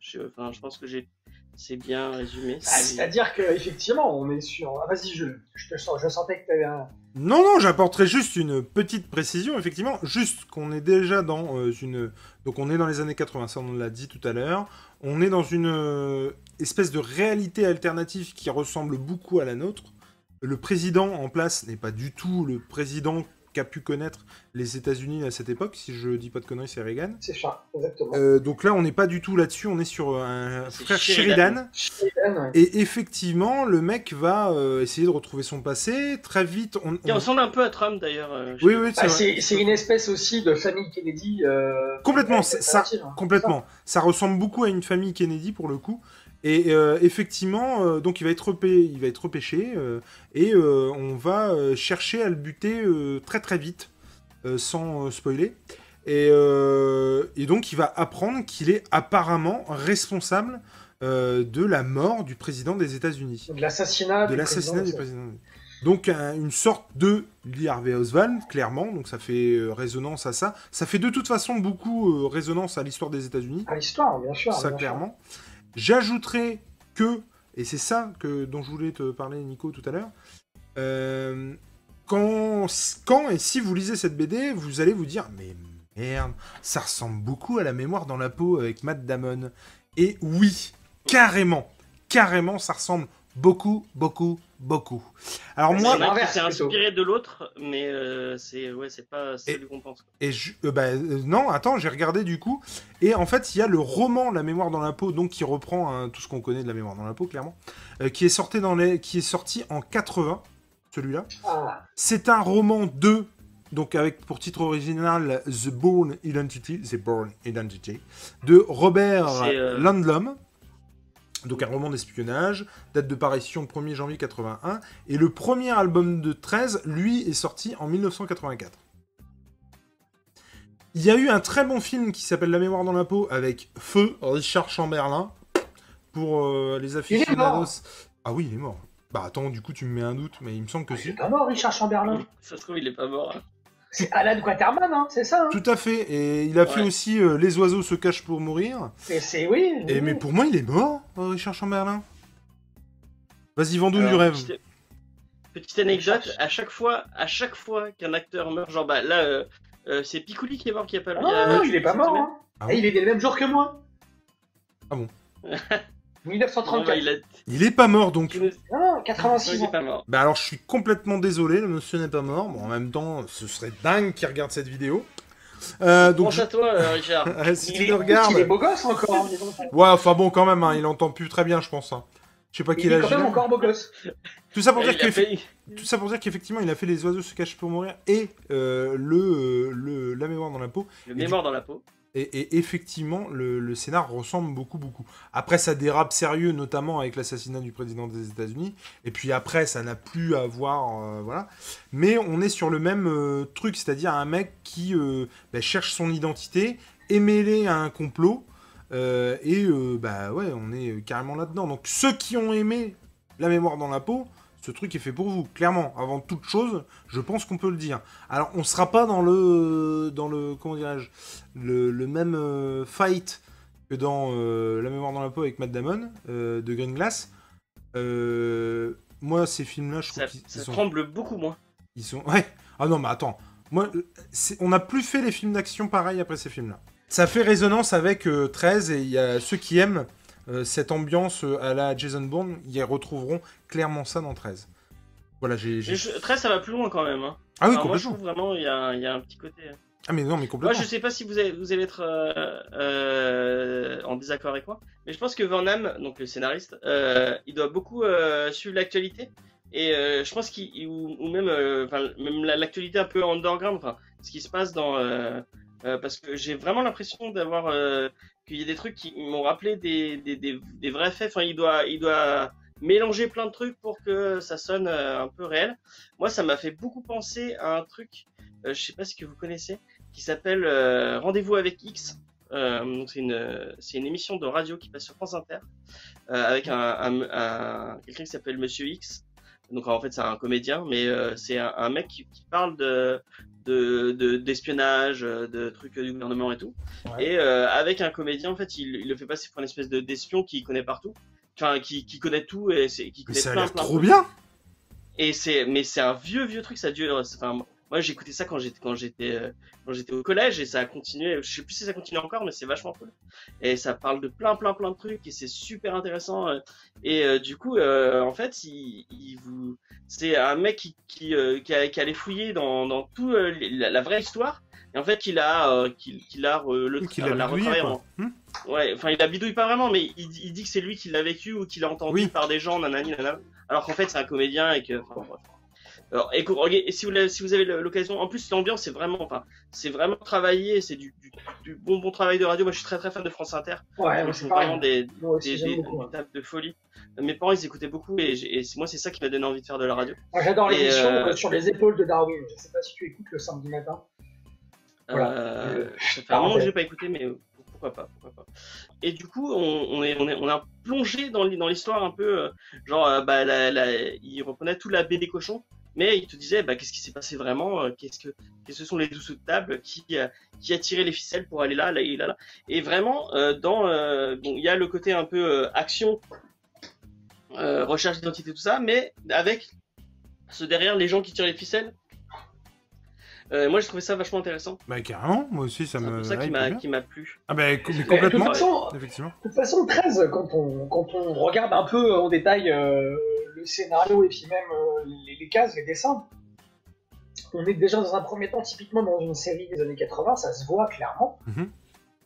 S3: je, enfin je pense que j'ai c'est bien résumé
S2: Ah,
S3: C'est-
S2: C'est-à-dire qu'effectivement, on est sur. Ah, vas-y, je, je te sens, je sentais que t'avais un.
S1: Non, non, j'apporterai juste une petite précision, effectivement, juste qu'on est déjà dans euh, une... Donc on est dans les années 80, ça on l'a dit tout à l'heure. On est dans une euh, espèce de réalité alternative qui ressemble beaucoup à la nôtre. Le président en place n'est pas du tout le président qu'a pu connaître les États-Unis à cette époque. Si je dis pas de conneries, c'est Reagan.
S2: C'est ça, exactement.
S1: Euh, donc là, on n'est pas du tout là-dessus, on est sur un
S3: C'est
S1: frère
S3: Sheridan.
S1: Sheridan.
S2: Sheridan, ouais.
S1: Et effectivement, le mec va euh, essayer de retrouver son passé. Très vite, on... on-
S3: ressemble un peu à Trump d'ailleurs euh,
S1: Oui, oui, c'est
S2: Ah,
S1: vrai.
S2: c'est c'est une espèce aussi de famille Kennedy. euh,
S1: Complètement, c'est- ça,
S2: alternative, hein.
S1: complètement. Ça ressemble beaucoup à une famille Kennedy pour le coup. Et euh, effectivement, euh, donc il va être, repé- il va être repêché euh, et on va chercher à le buter très très vite, sans spoiler. Et, et donc il va apprendre qu'il est apparemment responsable de la mort du président des États-Unis
S2: De l'assassinat
S1: de
S2: du
S1: l'assassinat du
S2: président.
S1: président. Donc un- une sorte de Lee Harvey Oswald, clairement, donc ça fait euh, résonance à ça. Ça fait de toute façon beaucoup euh, résonance à l'histoire des États-Unis,
S2: À l'histoire, bien sûr.
S1: ça
S2: bien sûr.
S1: J'ajouterai que, et c'est ça que dont je voulais te parler Nico tout à l'heure, euh, quand, quand et si vous lisez cette BD, vous allez vous dire mais merde, ça ressemble beaucoup à la mémoire dans la peau avec Matt Damon. Et oui, carrément, carrément, ça ressemble beaucoup, beaucoup, beaucoup. Alors
S2: C'est
S1: moi,
S2: plutôt.
S3: inspiré de l'autre mais euh, c'est ouais c'est pas c'est
S1: Et-
S3: lui qu'on pense.
S1: Et je- euh, bah, euh, non, attends, j'ai regardé du coup. Et en fait, il y a le roman La mémoire dans la peau, donc qui reprend hein, tout ce qu'on connaît de la mémoire dans la peau, clairement, euh, qui, est sorti dans les... qui est sorti en 80, celui-là.
S2: Ah,
S1: C'est un roman de, donc avec pour titre original The Bourne Identity, The Bourne Identity, de Robert
S3: C'est, euh,
S1: Landlum. Donc un roman d'espionnage, date de parution 1er janvier 81, et le premier album de 13, lui, est sorti en 1984. Il y a eu un très bon film qui s'appelle La mémoire dans la peau avec Feu, Richard Chamberlain, pour euh, les aficionados. Ah oui, il est mort. Bah attends, du coup tu me mets un doute, mais il me semble que
S2: Il est pas mort, Richard Chamberlain.
S3: Ça se trouve, il est pas mort. hein.
S2: C'est Alan Quaterman, hein, c'est ça. Hein
S1: Tout à fait, et il a fait aussi euh, Les oiseaux se cachent pour mourir.
S2: Et c'est oui.
S1: Et
S2: oui.
S1: mais pour moi, il est mort, euh, Richard Chamberlain. Vas-y, vends-nous du rêve.
S3: Petite, petite anecdote, à chaque fois, à chaque fois qu'un acteur meurt, genre bah là, euh, euh, c'est Picouli qui est mort qui a pas.
S2: Ah
S3: il a-
S2: non, il est pas mort. Hein.
S1: Ah
S2: Et il est le même jour que moi.
S1: Ah bon
S3: Non,
S2: 1934.
S3: bah, il a...
S1: Il est pas mort donc.
S3: Non,
S2: Non,
S3: il
S2: 86
S3: est pas mort.
S1: Bah alors je suis complètement désolé, le monsieur n'est pas mort. Bon, en même temps, ce serait dingue qu'il regarde cette vidéo. Euh, donc
S3: Pense
S1: je-
S3: à toi, euh, Richard.
S1: Si
S2: Il
S1: tu
S2: est,
S1: le regardes.
S2: il est beau gosse encore. hein.
S1: Ouais, enfin bon, quand même, hein, il entend plus très bien, je pense. hein. Je sais pas
S2: Il
S1: quel
S2: est quand
S1: il
S2: même encore beau gosse.
S1: Tout ça pour dire
S3: Il
S1: tout ça pour dire qu'effectivement, il a fait Les oiseaux se cachent pour mourir et euh, le, le la mémoire dans la peau.
S3: Le mémoire dans la peau.
S1: Et, effectivement, le, scénar ressemble beaucoup, beaucoup. Après, ça dérape sérieux, notamment avec l'assassinat du président des États-Unis. Et puis après, ça n'a plus à voir, euh, voilà. Mais on est sur le même euh, truc, c'est-à-dire un mec qui euh, bah, cherche son identité, est mêlé à un complot. et bah ouais, on est carrément là-dedans. Donc ceux qui ont aimé la mémoire dans la peau, ce truc est fait pour vous, clairement. Avant toute chose, je pense qu'on peut le dire. Alors, on sera pas dans le, dans le, comment dirais-je, le, le même euh, fight que dans euh, La mémoire dans la peau avec Matt Damon euh, de Green Glass. Moi, ces films-là, je trouve qu'ils sont,
S3: tremble beaucoup moins.
S1: ils sont, ouais. Ah non, mais attends, moi, on n'a plus fait les films d'action pareil après ces films-là. Ça fait résonance avec euh, 13 et il y a ceux qui aiment cette ambiance euh, à la Jason Bourne, ils retrouveront clairement ça dans 13. Voilà, j'ai. j'ai-
S3: Mais je- Très, ça va plus loin quand même. Hein.
S1: Ah oui,
S3: Alors, moi, je
S1: complètement.
S3: trouve vraiment, il y, a un- il y a un petit côté.
S1: Ah mais non, mais
S3: Moi,
S1: complètement.
S3: je sais pas si vous allez, vous allez être euh, euh, en désaccord avec moi, mais je pense que Van Damme, donc le scénariste, euh, il doit beaucoup euh, suivre l'actualité. Et euh, je pense qu'il, ou, ou même, euh, l'actualité un peu underground, enfin, ce qui se passe dans, euh, euh, parce que j'ai vraiment l'impression d'avoir euh, qu'il y a des trucs qui m'ont rappelé des, des, des, vrais faits. Enfin, il doit, il doit mélanger plein de trucs pour que ça sonne euh, un peu réel. Moi, ça m'a fait beaucoup penser à un truc, euh, je sais pas si vous connaissez, qui s'appelle euh, Rendez-vous avec X. Euh, c'est une, une émission de radio qui passe sur France Inter euh, avec un, un, un- quelqu'un qui s'appelle Monsieur X. Donc en fait c'est un comédien, mais c'est un, un mec qui, qui parle de de- de- d'espionnage, euh, de, trucs du gouvernement et tout.
S1: Ouais.
S3: Et euh, avec un comédien, en fait, il, il le fait passer pour une espèce de d'espion qui connaît partout, enfin qui, qui connaît tout et c'est qui
S1: Mais
S3: connaît
S1: ça a
S3: plein,
S1: l'air
S3: de
S1: trop bien.
S3: Et c'est, mais c'est un vieux, vieux truc, ça dure. Enfin, moi, écouté ça quand j'étais, quand j'étais, euh, quand j'étais au collège et ça a continué. Je sais plus si ça continue encore, mais c'est vachement cool. Et ça parle de plein, plein, plein de trucs et c'est super intéressant. euh. Et euh, du coup, euh, en fait, il, il vous, c'est un mec qui, qui, euh, qui, a- qui allait fouiller dans, dans tout euh, la, la vraie histoire. Et en fait, qu'il a, euh, qu'il, qu'il a le,
S1: Qu'il a
S3: la retravaillé
S1: Hmm
S3: Ouais, enfin, il la bidouille pas vraiment, mais il, il dit que c'est lui qui l'a vécu ou qu'il l'a entendu
S1: Oui.
S3: par des gens, nanani, nanana. Alors qu'en fait, c'est un comédien et que. Enfin, bref. Alors, et, si vous, si vous avez l'occasion, en plus, l'ambiance, c'est vraiment. Enfin, c'est vraiment travaillé, c'est du, du, du bon, bon travail de radio. Moi, je suis très, très fan de France Inter.
S2: Ouais, moi, c'est
S3: vraiment des,
S2: aussi,
S3: des,
S2: j'aime
S3: des,
S2: beaucoup.
S3: des
S2: hein.
S3: tables de folie. Mes parents, ils écoutaient beaucoup et, et moi, c'est ça qui m'a donné envie de faire de la radio.
S2: Moi, J'adore l'émission
S3: euh,
S2: euh, sur les épaules de Darwin. Je sais pas si tu écoutes le samedi matin. Voilà.
S3: Euh,
S2: Euh,
S3: ça fait un moment que j'ai pas écouté, mais pourquoi pas, pourquoi pas. Et du coup, on, on est, on est, on a plongé dans, l'hi- dans l'histoire un peu, genre, bah, la, la, il reprenait tout la baie des cochons, mais il te disait, bah, qu'est-ce qui s'est passé vraiment, euh, qu'est-ce que, qu'est-ce que sont les dessous de table, qui, euh, qui a tiré les ficelles pour aller là, là et là, là. Et vraiment, euh, dans, euh, bon, il y a le côté un peu euh, action, euh, recherche d'identité, tout ça, mais avec ce derrière les gens qui tirent les ficelles. Euh, moi, j'ai trouvé ça vachement intéressant.
S1: Bah carrément, moi aussi ça
S3: C'est
S1: me.
S3: peu ça qui m'a
S1: bien.
S3: qui m'a plu.
S1: Ah bah com- mais
S2: Mais de toute
S1: complètement.
S2: façon,
S1: Effectivement.
S2: De toute façon, 13, quand on, quand on regarde un peu en détail euh, le scénario et puis même euh, les, les cases, les dessins, on est déjà dans un premier temps typiquement dans une série des années 80, ça se voit clairement.
S1: Mhm.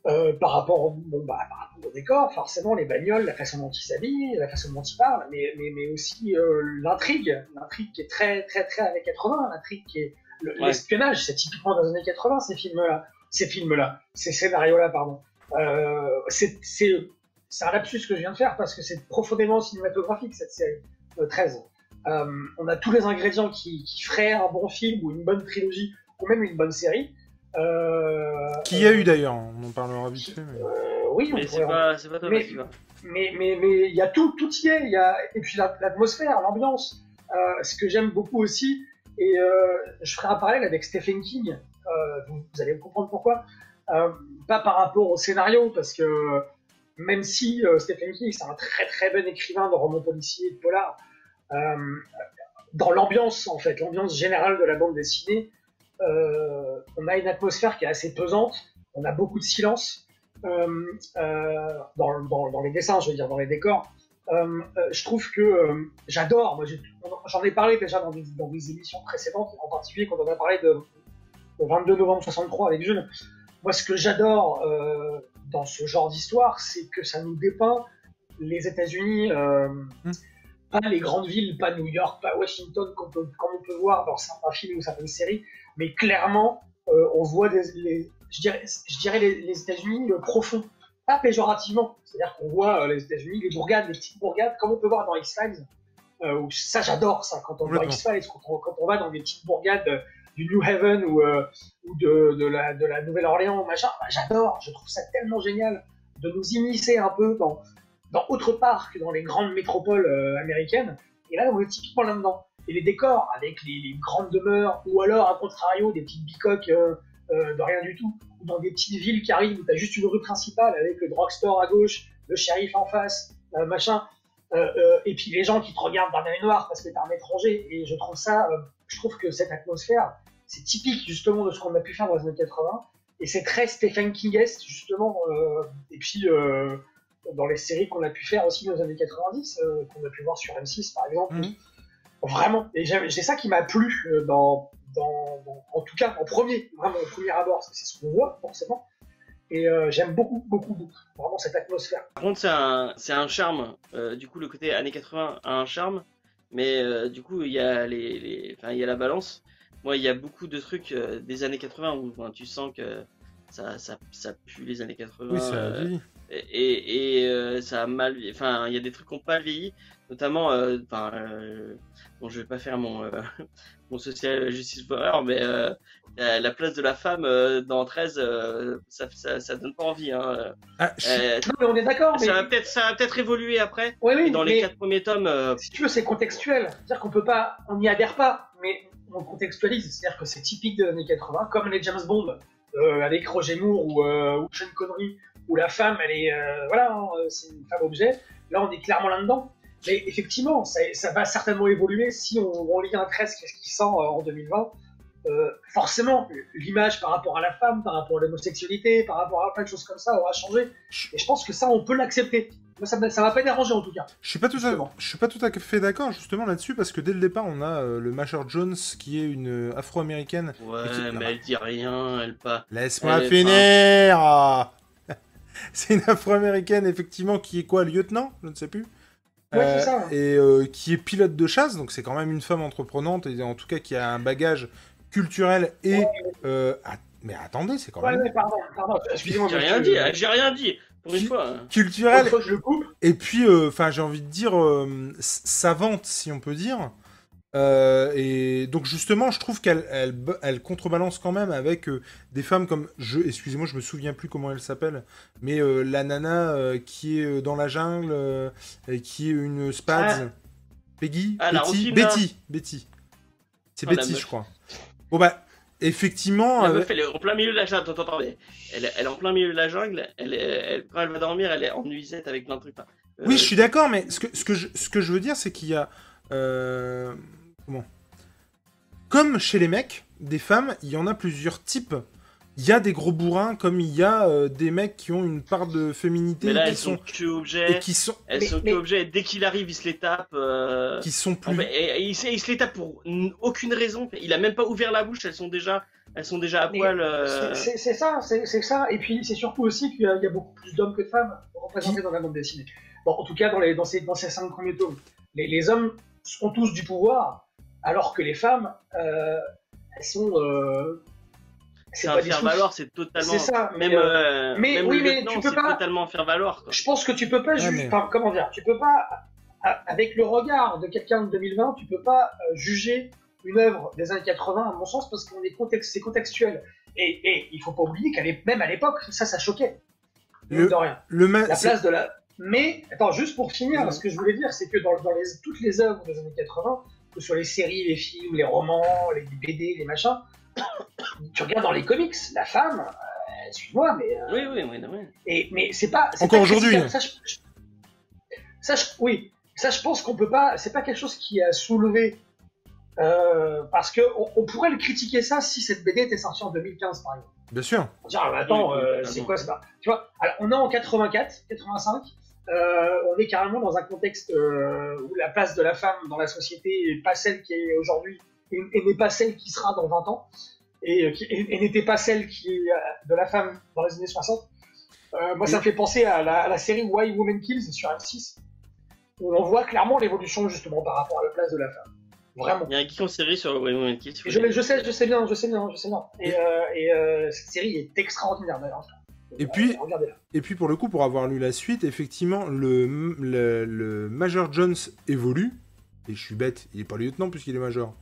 S2: Euh, par, rapport au, bon, bah, par rapport au décor, forcément les bagnoles, la façon dont ils s'habillent, la façon dont ils parlent, mais, mais, mais aussi euh, l'intrigue, l'intrigue qui est très très très années 80, l'intrigue qui est le-
S3: Ouais.
S2: l'espionnage, c'est typiquement dans les années 80 ces films-là, ces films-là, ces scénarios-là, pardon. Euh, c'est un lapsus que je viens de faire parce que c'est profondément cinématographique cette série, 13. Euh, on a tous les ingrédients qui, qui feraient un bon film ou une bonne trilogie ou même une bonne série. Euh,
S1: Qui y a eu d'ailleurs, on en parlera vite fait. mais-
S2: euh, oui, on
S3: Mais c'est pas, c'est pas Thomas
S2: Mais-
S3: qui va.
S2: mais mais mais il y a tout tout y est il y a et puis la- l'atmosphère l'ambiance Euh, ce que j'aime beaucoup aussi et euh, je ferai un parallèle avec Stephen King euh, vous, vous allez comprendre pourquoi Euh, pas par rapport au scénario parce que même si euh, Stephen King c'est un très très bon écrivain de romans policiers et de polar euh, dans l'ambiance en fait l'ambiance générale de la bande dessinée euh, on a une atmosphère qui est assez pesante on a beaucoup de silence dans, dans, dans les dessins, je veux dire, dans les décors. Euh, je trouve que euh, j'adore, moi j'en ai parlé déjà dans des, dans des émissions précédentes, en particulier quand on a parlé de, de 22 novembre 63 avec Jules. Moi, ce que j'adore euh, dans ce genre d'histoire, c'est que ça nous dépeint les États-Unis, euh,
S1: Mm.
S2: pas les grandes villes, pas New York, pas Washington, comme, on peut- comme on peut voir dans certains films ou certaines séries, mais clairement, euh, on voit des, les, je dirais, je dirais les, les États-Unis euh, profonds, pas péjorativement. C'est-à-dire qu'on voit euh, les États-Unis, les bourgades, les petites bourgades, comme on peut voir dans X-Files. Euh, ça, j'adore ça, quand on voit. X-Files, quand on, quand on va dans des petites bourgades du New Haven ou, euh, ou de, de la, de la Nouvelle-Orléans, machin, bah, j'adore, je trouve ça tellement génial de nous immiscer un peu dans, dans autre part que dans les grandes métropoles euh, américaines. Et là, on est typiquement là-dedans. Et les décors, avec les, les grandes demeures, ou alors, à contrario, des petites bicoques euh, euh, de rien du tout, ou dans des petites villes qui arrivent où tu as juste une rue principale avec le drugstore à gauche, le shérif en face, euh, machin, euh, euh, et puis les gens qui te regardent d'un œil noir parce que t'es un étranger. Et je trouve ça, euh, je trouve que cette atmosphère, c'est typique justement de ce qu'on a pu faire dans les années 80, et c'est très Stephen King-esque justement. euh, et puis euh, dans les séries qu'on a pu faire aussi dans les années 90, euh, qu'on a pu voir sur M6 par exemple.
S1: Mhm.
S2: Vraiment. Et c'est ça qui m'a plu dans, dans, dans- en tout cas en premier, vraiment au premier abord, parce que c'est ce qu'on voit forcément. Et euh, j'aime beaucoup, beaucoup, beaucoup, vraiment cette atmosphère.
S3: Par contre, c'est un, un charme. Euh, du coup, le côté années 80 a un charme. Mais euh, du coup, il y, a les, les- enfin, il y a la balance. Moi, il y a beaucoup de trucs euh, des années 80 où enfin, tu sens que ça, ça, ça pue les années 80.
S1: Oui, ça a
S3: euh. Et, et euh, ça a mal vieilli. Enfin, il y a des trucs qui n'ont pas vieilli, notamment. Euh, enfin, euh, bon, je vais pas faire mon, euh, mon social justice warrior, mais euh, la, la place de la femme euh, dans 13, euh, ça, ça, ça donne pas envie. Hein.
S1: Ah, je-
S2: Non, mais on est d'accord, mais
S3: ça va peut-être, ça va peut-être évoluer après.
S2: Oui, oui,
S3: dans
S2: mais
S3: les quatre premiers tomes, euh,
S2: si tu veux, c'est contextuel. C'est-à-dire qu'on peut pas, on n'y adhère pas, mais on contextualise. C'est-à-dire que c'est typique des années 80, comme les James Bond euh, avec Roger Moore ou, euh, ou Sean Connery, où la femme, elle est, euh, voilà, hein, euh, c'est une femme objet. Là, on est clairement là-dedans. Mais effectivement, ça, ça va certainement évoluer si on, on lit un 13 qui qui sent euh, en 2020. Euh, forcément, l'image par rapport à la femme, par rapport à l'homosexualité, par rapport à plein de choses comme ça aura changé. Et je pense que ça, on peut l'accepter. Moi, ça ne m'a pas dérangé en tout cas.
S1: Je suis pas tout à, je suis pas tout à fait d'accord justement là-dessus parce que dès le départ on a euh, le Major Jones qui est une Afro-américaine.
S3: ouais,
S1: qui-
S3: mais elle dit rien, elle pas.
S1: Laisse-moi finir. C'est une Afro-américaine effectivement qui est quoi lieutenant, je ne sais plus.
S2: Ouais, c'est ça.
S1: Et euh, qui est pilote de chasse, donc c'est quand même une femme entreprenante et en tout cas qui a un bagage culturel et
S2: Ouais.
S1: euh, ah, mais attendez, c'est quand
S2: Ouais,
S1: même
S2: ouais, pardon, pardon, excusez-moi.
S3: J'ai rien dit,
S2: euh,
S3: j'ai rien dit. Pour une fois. hein.
S1: culturel
S2: Une fois que je le coupe,
S1: Et puis, euh, enfin, j'ai envie de dire euh, savante, si on peut dire. Euh, et donc justement, je trouve qu'elle elle, contrebalance quand même avec euh, des femmes comme je, excusez-moi, je me souviens plus comment elle s'appelle, mais euh, la nana qui est dans la jungle et qui est une Spads, Peggy,
S3: Ah,
S1: Betty. Betty, Betty, c'est
S3: Ah,
S1: Betty, je crois. Bon bah, effectivement,
S3: La meuf, elle est en plein milieu de la jungle. Elle, elle est en plein milieu de la jungle. Elle, elle- quand elle va dormir, elle est en nuisette avec plein de trucs.
S1: Oui, je suis d'accord, mais ce que, ce que, je, ce que je veux dire, c'est qu'il y a. euh, comment Comme chez les mecs, des femmes, il y en a plusieurs types. Il y a des gros bourrins, comme il y a euh, des mecs qui ont une part de féminité
S3: Mais là,
S1: qui
S3: elles sont
S1: sont,
S3: que objets.
S1: et qui sont,
S3: Elles
S2: Mais-
S3: sont
S2: mais-
S3: que objets. Dès qu'il arrive, il se les tape. euh,
S1: qui sont plus.
S3: et- et il, se- il se les tape pour aucune raison. Il a même pas ouvert la bouche. Elles sont déjà, elles sont déjà à poil. euh,
S2: c'est- ça, c'est ça. Et puis c'est surtout aussi qu'il y, a il y a beaucoup plus d'hommes que de femmes représentés dans la bande dessinée. Bon, en tout cas, dans, les, dans, ces, dans ces cinq premiers tomes, les, les hommes ont tous du pouvoir, alors que les femmes, euh, elles sont, euh,
S3: C'est
S2: pas
S3: faire valoir, c'est totalement.
S2: C'est ça. mais,
S3: Même,
S2: euh, mais
S3: même
S2: oui, mais tu peux pas-
S3: totalement faire valoir. Quoi.
S2: Je pense que tu peux pas
S1: Ouais,
S2: juger.
S1: mais-
S2: enfin, comment dire Tu peux pas, avec le regard de quelqu'un de 2020, tu peux pas juger une œuvre des années 80, à mon sens, parce qu'on est contexte, c'est contextuel. Et, et il faut pas oublier qu'à l'é- même à l'époque, ça, ça choquait.
S1: Le-
S2: de rien.
S1: Le ma-
S2: La place de la. Mais attends, juste pour finir,
S1: Mhm.
S2: ce que je voulais dire, c'est que dans, dans les, toutes les œuvres des années 80, soit les séries, les films, les romans, les BD, les machins, tu regardes dans les comics, la femme, euh, excuse-moi, mais euh,
S3: Oui, oui, oui, oui.
S2: et, mais c'est pas.
S1: Encore aujourd'hui.
S2: Ça, je, je- ça, je- oui. Ça, je pense qu'on peut pas. C'est pas quelque chose qui a soulevé. euh, parce que on, on pourrait le critiquer ça si cette BD était sortie en 2015, par exemple.
S1: Bien sûr.
S2: On dirait, ah, attends,
S3: Oui, oui,
S2: euh, c'est quoi, c'est pas. Tu vois, alors, on est en 84, 85. Euh, on est carrément dans un contexte euh, où la place de la femme dans la société n'est pas celle qui est aujourd'hui et, et n'est pas celle qui sera dans 20 ans et, euh, qui- et- et n'était pas celle qui est euh, de la femme dans les années 60. Euh, moi, ça me fait penser à la, à la série Why Women Kills sur M6 où on voit clairement l'évolution justement par rapport à la place de la femme. Vraiment.
S3: Il y a un geek en série sur Way Woman Kill.
S2: Et Je, je sais, je sais bien, je sais bien, je sais bien. Et, euh, et euh, cette série est extraordinaire d'ailleurs.
S1: Et puis-
S2: regardez-la.
S1: Et puis pour le coup, pour avoir lu la suite, effectivement, le, le, le Major Jones évolue. Et je suis bête, il est pas lieutenant puisqu'il est major.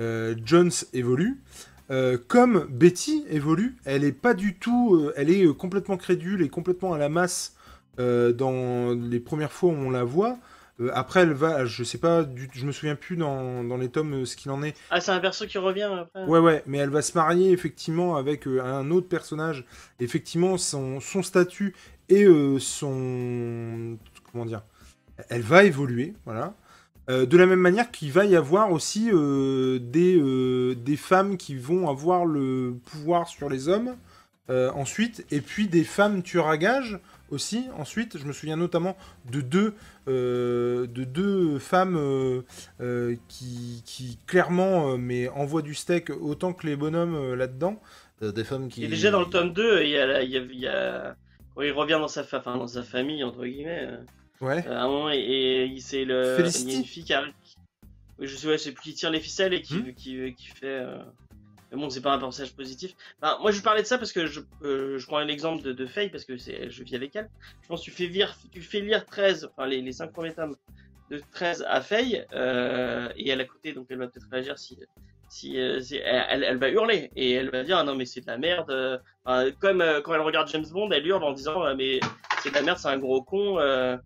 S1: Euh, Jones évolue. Euh, comme Betty évolue, elle est pas du tout, euh, elle est complètement crédule et complètement à la masse dans les premières fois où on la voit. Euh, après, elle va, je sais pas, du, je me souviens plus dans, dans les tomes euh, ce qu'il en est.
S3: Ah, c'est un perso qui revient après
S1: Ouais, ouais, mais elle va se marier effectivement avec euh, un autre personnage. Effectivement, son, son statut et son. Comment dire Elle va évoluer, voilà. De la même manière qu'il va y avoir aussi des, des femmes qui vont avoir le pouvoir sur les hommes ensuite, et puis des femmes tueurs à gages aussi ensuite. Je me souviens notamment de deux, euh, de deux femmes euh, euh, qui, qui clairement euh, mais envoient du steak autant que les bonhommes euh, là-dedans. Des femmes qui.
S3: Et déjà dans le tome 2, il y a, la- il y a, il y a- quand il revient dans sa, fa- enfin, dans sa famille, entre guillemets, euh,
S1: Ouais.
S3: à un moment, et, c'est le. Il y a une fille qui je sais, ouais, je sais plus qui tire les ficelles et qui,
S1: Hmm.
S3: qui, qui fait. Euh, Mais bon, c'est pas un personnage positif. Enfin, moi, je parlais de ça parce que je, euh, je prends l'exemple de, de Faye parce que je vis avec elle. Je pense que tu fais lire, tu fais lire 13, enfin les, les 5 premiers tomes de 13 à Faye euh, et elle à côté, donc elle va peut-être réagir si. Si, euh, si- elle, elle va hurler et elle va dire ah non mais c'est de la merde euh, comme euh, quand elle regarde James Bond elle hurle en disant ah, mais c'est de la merde c'est un gros con euh,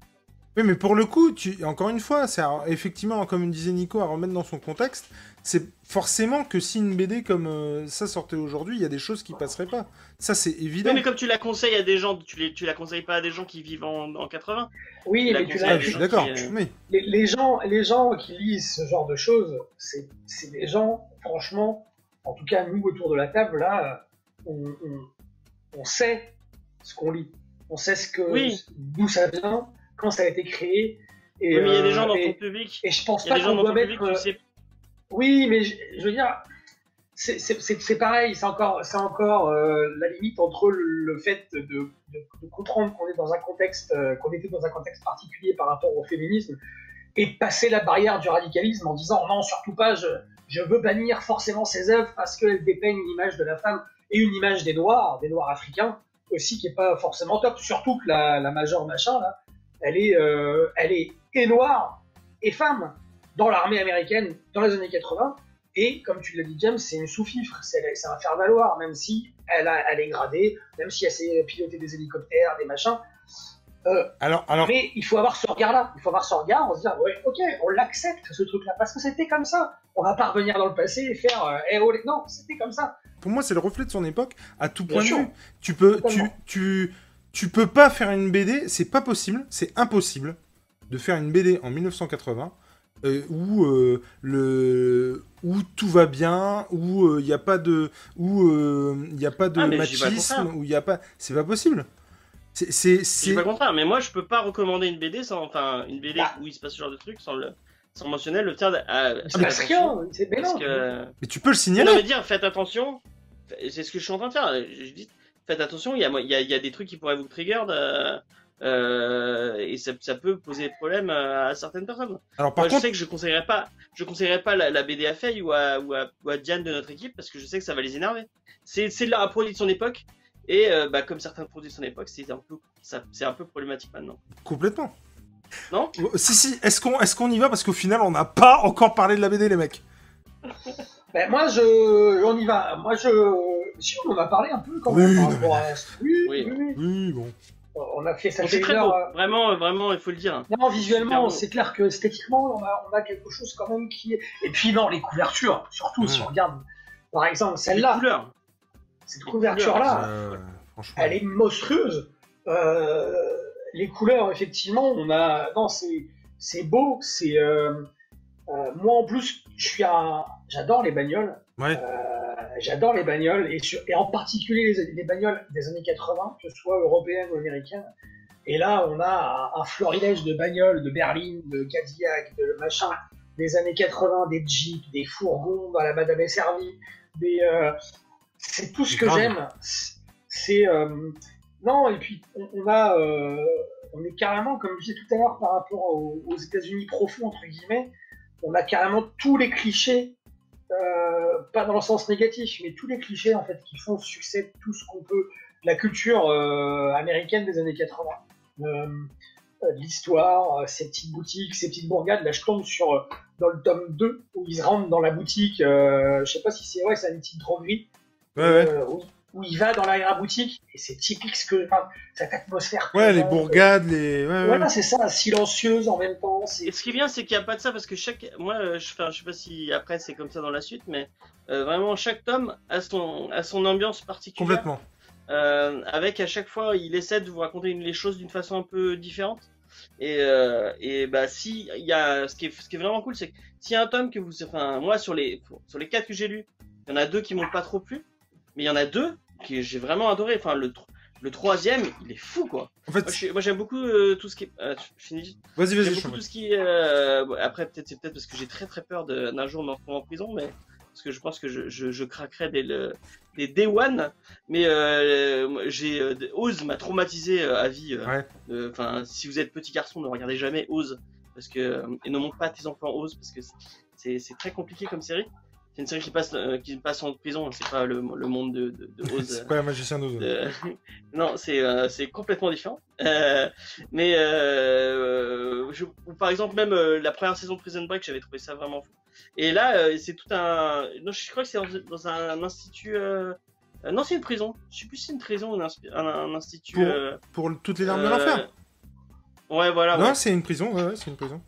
S1: Oui, mais pour le coup, tu... encore une fois, c'est à- effectivement, comme disait Nico, à remettre dans son contexte. C'est forcément que si une BD comme euh, ça sortait aujourd'hui, il y a des choses qui passeraient pas. Ça, c'est évident.
S3: Oui, mais comme tu la conseilles à des gens, tu, les, tu la conseilles pas à des gens qui vivent en, en 80.
S2: Oui,
S3: La
S2: mais tu
S1: Ah, je suis d'accord.
S3: qui, euh,
S1: Oui.
S2: les, les gens, les gens qui lisent ce genre de choses, c'est c'est des gens, franchement, en tout cas nous autour de la table là, on, on- on sait ce qu'on lit, on sait ce que
S3: Oui.
S2: d'où ça vient, quand ça a été créé. Et,
S3: Oui, mais il y a
S2: euh,
S3: des gens dans
S2: et,
S3: ton public.
S2: et je pense pas qu'on doit
S3: public,
S2: mettre.
S3: tu
S2: euh,
S3: sais.
S2: Oui, mais je, je veux dire, c'est- pareil, c'est encore, c'est encore euh, la limite entre le, le fait de, de- de comprendre qu'on est dans un contexte, euh, qu'on était dans un contexte particulier par rapport au féminisme, et passer la barrière du radicalisme en disant non, surtout pas, je, je veux bannir forcément ces œuvres parce qu'elles dépeignent une image de la femme et une image des noirs, des noirs africains aussi qui est pas forcément top. Surtout que la, la majeure machin là, elle est, euh, elle est et noire et femme dans l'armée américaine dans les années 80. Et comme tu l'as dit, James, c'est une sous-fifre, c'est un faire-valoir, même si elle, a, elle est gradée, même si elle sait piloter des hélicoptères, des machins.
S1: Alors, alors,
S2: Mais il faut avoir ce regard-là. Il faut avoir ce regard, on se dire, ouais, ok, on l'accepte, ce truc-là, parce que c'était comme ça. On va pas revenir dans le passé et faire, euh, eh, oh, les- non, c'était comme ça.
S1: pour moi, c'est le reflet de son époque à tout
S2: Bien
S1: point
S2: sûr.
S1: de vue. Tu peux, tu, tu peux pas faire une BD, c'est pas possible, c'est impossible de faire une BD en 1980 euh, où euh, le où tout va bien, où il n'y a pas de où il y a pas de
S3: Ah,
S1: machisme, où il y a pas, c'est pas possible. C'est c'est
S3: C'est
S1: c'est-
S3: pas le contraire, mais moi je peux pas recommander une BD sans, enfin, une BD
S2: Bah.
S3: où il se passe ce genre de truc sans le, sans mentionner le
S2: C'est parce
S3: attention,
S2: rien, c'est non.
S3: que.
S1: mais tu peux le
S3: Non,
S1: signaler.
S3: mais dire, faites attention. C'est ce que je suis en train de faire. Je dis, faites attention. Il y a, il y a, il y a des trucs qui pourraient vous trigger de- Euh, et ça, ça peut poser problème à, à certaines personnes.
S1: Alors par
S3: Moi, je
S1: contre,
S3: sais que je conseillerais pas, je conseillerais pas la, la BD à Faye ou à, ou, à, ou à Diane de notre équipe parce que je sais que ça va les énerver. C'est un produit de son époque et euh, bah, comme certains produits de son époque, c'est un peu c'est un peu problématique maintenant.
S1: complètement.
S3: Non?
S1: Euh, Si, si, est-ce qu'on est qu'on y va? Parce qu'au final, on n'a pas encore parlé de la BD, les mecs.
S2: Ben, moi, je, on y va. Moi, je, si on en a parlé un peu quand
S1: Oui,
S2: même. par
S1: non,
S2: rapport à- oui,
S3: Oui.
S2: oui, oui.
S1: Oui, bon.
S2: On a fait ça
S3: C'est très beau,
S2: euh,
S3: vraiment, vraiment, il faut le dire.
S2: Non, visuellement, c'est clair que esthétiquement, on a, on a quelque chose quand même qui est. Et puis, non, les couvertures, surtout si on regarde, par exemple,
S3: Les
S2: celle-là,
S3: couleurs.
S2: cette couverture-là,
S1: Euh, franchement.
S2: elle est monstrueuse. Euh, les couleurs, effectivement, on a. Non, c'est c'est beau, c'est. euh, euh, moi, en plus, je suis un. J'adore les bagnoles.
S1: Ouais.
S2: Euh, J'adore les bagnoles, et, sur- et en particulier les, les bagnoles des années 80, que ce soit européennes ou américaines. Et là, on a un, un florilège de bagnoles, de berline, de Cadillac, de machin, des années 80, des jeeps, des fourgons dans la Madame est servie, des. euh, c'est tout ce que j'aime. C'est. euh, non, et puis on, on a. euh, on est carrément, comme je disais tout à l'heure, par rapport aux, aux États-Unis profonds, entre guillemets, on a carrément tous les clichés euh, pas dans le sens négatif, mais tous les clichés en fait qui font succès tout ce qu'on peut, la culture euh, américaine des années 80, euh, l'histoire, ces petites boutiques, ces petites bourgades. Là, je tombe sur dans le tome 2 où ils se rendent dans la boutique. Je sais pas si c'est vrai, c'est une petite droguerie
S1: Ouais, ouais.
S2: euh, où, où il va dans l'arrière-boutique et c'est typique ce que enfin, cette atmosphère.
S1: Ouais, les bourgades, les. Ouais,
S2: c'est ça, silencieuse en même temps. c'est-
S3: Et ce qui est bien, c'est qu'il n'y a pas de ça parce que chaque, moi, euh, je, enfin, je sais pas si après c'est comme ça dans la suite, mais euh, vraiment chaque tome a son, a son ambiance particulière.
S1: Complètement.
S3: Euh, avec à chaque fois, il essaie de vous raconter une- les choses d'une façon un peu différente. Et, euh, et bah si il y a, ce qui est, ce qui est vraiment cool, c'est que s'il y a un tome que vous, enfin moi sur les, sur les quatre que j'ai lus, il y en a deux qui m'ont pas trop plu, mais il y en a deux que j'ai vraiment adoré. Enfin le, le troisième, il est fou quoi.
S1: En
S3: Moi,
S1: fait,
S3: je moi, j'aime beaucoup euh, tout ce qui euh, je finis
S1: vas-y,
S3: J'aime
S1: vas-y,
S3: beaucoup tout ce qui euh, bon, après, peut-être c'est peut-être parce que j'ai très très peur de- d'un jour me retrouver en prison, mais parce que je pense que je, je, je craquerai dès le des day one. Mais euh, j'ai euh, Oz m'a traumatisé à vie.
S1: Ouais.
S3: Enfin, si vous êtes petit garçon, ne regardez jamais Oz parce que et ne montre pas à tes enfants Oz parce que c'est très compliqué comme série. C'est une série qui passe euh, qui passe en prison. C'est pas le, le monde de, de, de Oz.
S1: C'est pas un magicien d'Oz.
S3: Euh, non, c'est euh, c'est complètement différent. Euh, mais euh, je- ou par exemple même euh, la première saison de Prison Break, j'avais trouvé ça vraiment fou. Et là, euh, c'est tout un. Non, je crois que c'est dans, dans un institut. non, c'est une prison. Je sais plus si c'est une prison ou un, inspi- un, un institut.
S1: Pour-
S3: euh,
S1: Pour toutes les larmes de l'enfer.
S3: Ouais, voilà. ouais.
S1: Non, c'est une prison, ouais, ouais, c'est une prison.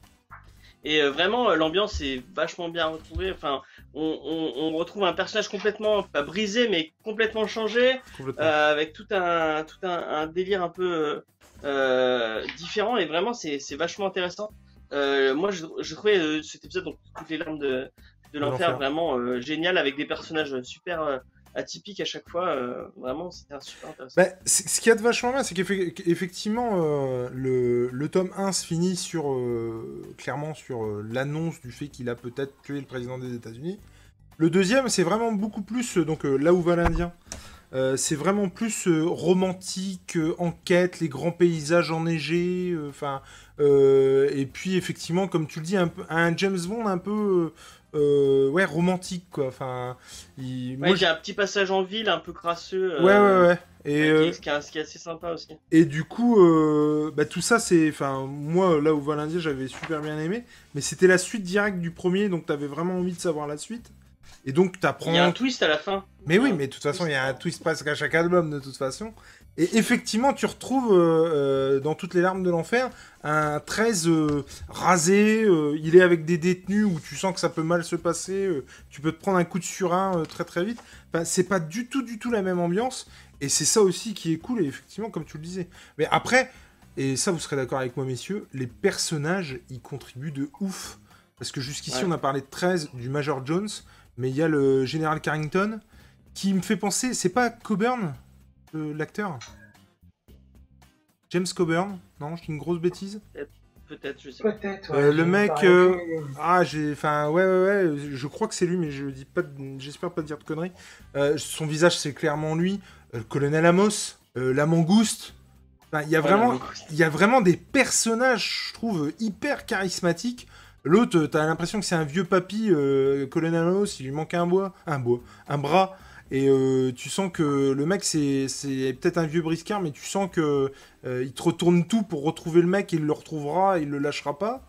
S3: Et euh, vraiment, euh, l'ambiance est vachement bien retrouvée. Enfin, on, on, on retrouve un personnage complètement pas brisé, mais complètement changé.
S1: Complètement.
S3: Euh, avec tout un tout un, un délire un peu euh, euh, différent et vraiment c'est c'est vachement intéressant. Euh, moi je, je trouvais euh, cet épisode donc toutes les larmes de de l'enfer vraiment euh, génial avec des personnages super atypiques à chaque fois. euh, vraiment c'était un super intéressant.
S1: Bah, ce qu'il y a de vachement bien, c'est qu'effectivement, euh, le, le tome 1 se finit sur, euh, clairement sur l'annonce du fait qu'il a peut-être tué le président des États-Unis. Le deuxième, c'est vraiment beaucoup plus, donc là où va l'Indien, c'est vraiment plus romantique, enquête, les grands paysages enneigés, enfin, et puis effectivement, comme tu le dis, un James Bond un peu, euh, ouais, romantique, quoi. Enfin, il,
S3: Ouais,
S1: moi,
S3: a un petit passage en ville un peu crasseux.
S1: je- ouais,
S3: euh,
S1: ouais, ouais. Et, euh,
S3: est, qui est- qui est assez sympa aussi.
S1: et du coup, euh, bah, tout ça, c'est. Enfin, moi, là où va j'avais super bien aimé. Mais c'était la suite directe du premier, donc t'avais vraiment envie de savoir la suite. Et donc, t'apprends.
S3: Il y a un twist à la fin.
S1: Mais oui, mais de toute façon, il y a un twist presque à chaque album, de toute façon. Et effectivement, tu retrouves euh, euh, dans toutes les larmes de l'enfer un 13 euh, rasé. euh, il est avec des détenus où tu sens que ça peut mal se passer. tu peux te prendre un coup de surin très très vite. Enfin, c'est pas du tout, du tout la même ambiance. Et c'est ça aussi qui est cool, et effectivement, comme tu le disais. Mais après, et ça, vous serez d'accord avec moi, messieurs, les personnages, ils contribuent de ouf. Parce que jusqu'ici,
S3: Ouais.
S1: on a parlé de 13, du Major Jones, mais il y a le général Carrington, qui me fait penser, c'est pas Coburn, l'acteur James Coburn Non, je dis une grosse bêtise
S3: Peut-être, je sais pas.
S2: Peut-être.
S1: Euh, le mec, euh, Ah, j'ai. Enfin, ouais, ouais, ouais, je crois que c'est lui, mais je dis pas. de- J'espère pas dire de conneries. Euh, son visage, c'est clairement lui. Euh, le colonel Amos, euh, la mangouste. Enfin, Il y, a vraiment- il y a vraiment des personnages, je trouve, hyper charismatiques. L'autre, t'as l'impression que c'est un vieux papy, euh, Colonel Anos, il lui manque un bois, un bois, un bras. Et euh, tu sens que le mec, c'est peut-être un vieux briscard, mais tu sens que euh, il te retourne tout pour retrouver le mec, il le retrouvera, il le lâchera pas.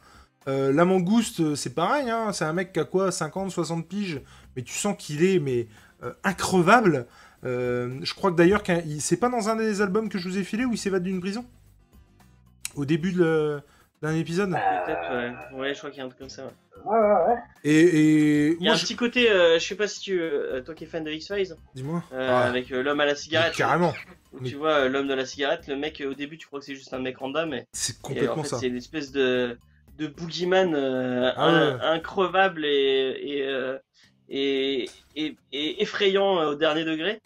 S1: Euh, la mangouste, c'est pareil, hein, c'est un mec qui a quoi, 50, 60 piges, mais tu sens qu'il est mais increvable. Je crois que d'ailleurs, il- c'est pas dans un des albums que je vous ai filé où il s'évade d'une prison? Au début de d'un épisode
S3: Peut-être, ouais. Ouais, je crois qu'il y a un truc comme ça. ouais.
S2: Ouais, ouais, ouais.
S1: Et, et...
S3: Il y a
S1: moi,
S3: un
S1: je-
S3: petit côté, euh, je sais pas si tu, euh, toi qui es fan de X-Files,
S1: Dis-moi.
S3: euh,
S1: Ah,
S3: avec euh, l'homme à la cigarette.
S1: carrément,
S3: où
S1: Mais-
S3: Tu vois euh, l'homme de la cigarette, le mec euh, au début tu crois que c'est juste un mec random, et,
S1: c'est
S3: et en
S1: complètement
S3: fait
S1: ça.
S3: c'est une espèce de de boogeyman euh,
S1: Ah
S3: increvable et et, euh, et, et- et effrayant euh, au dernier degré.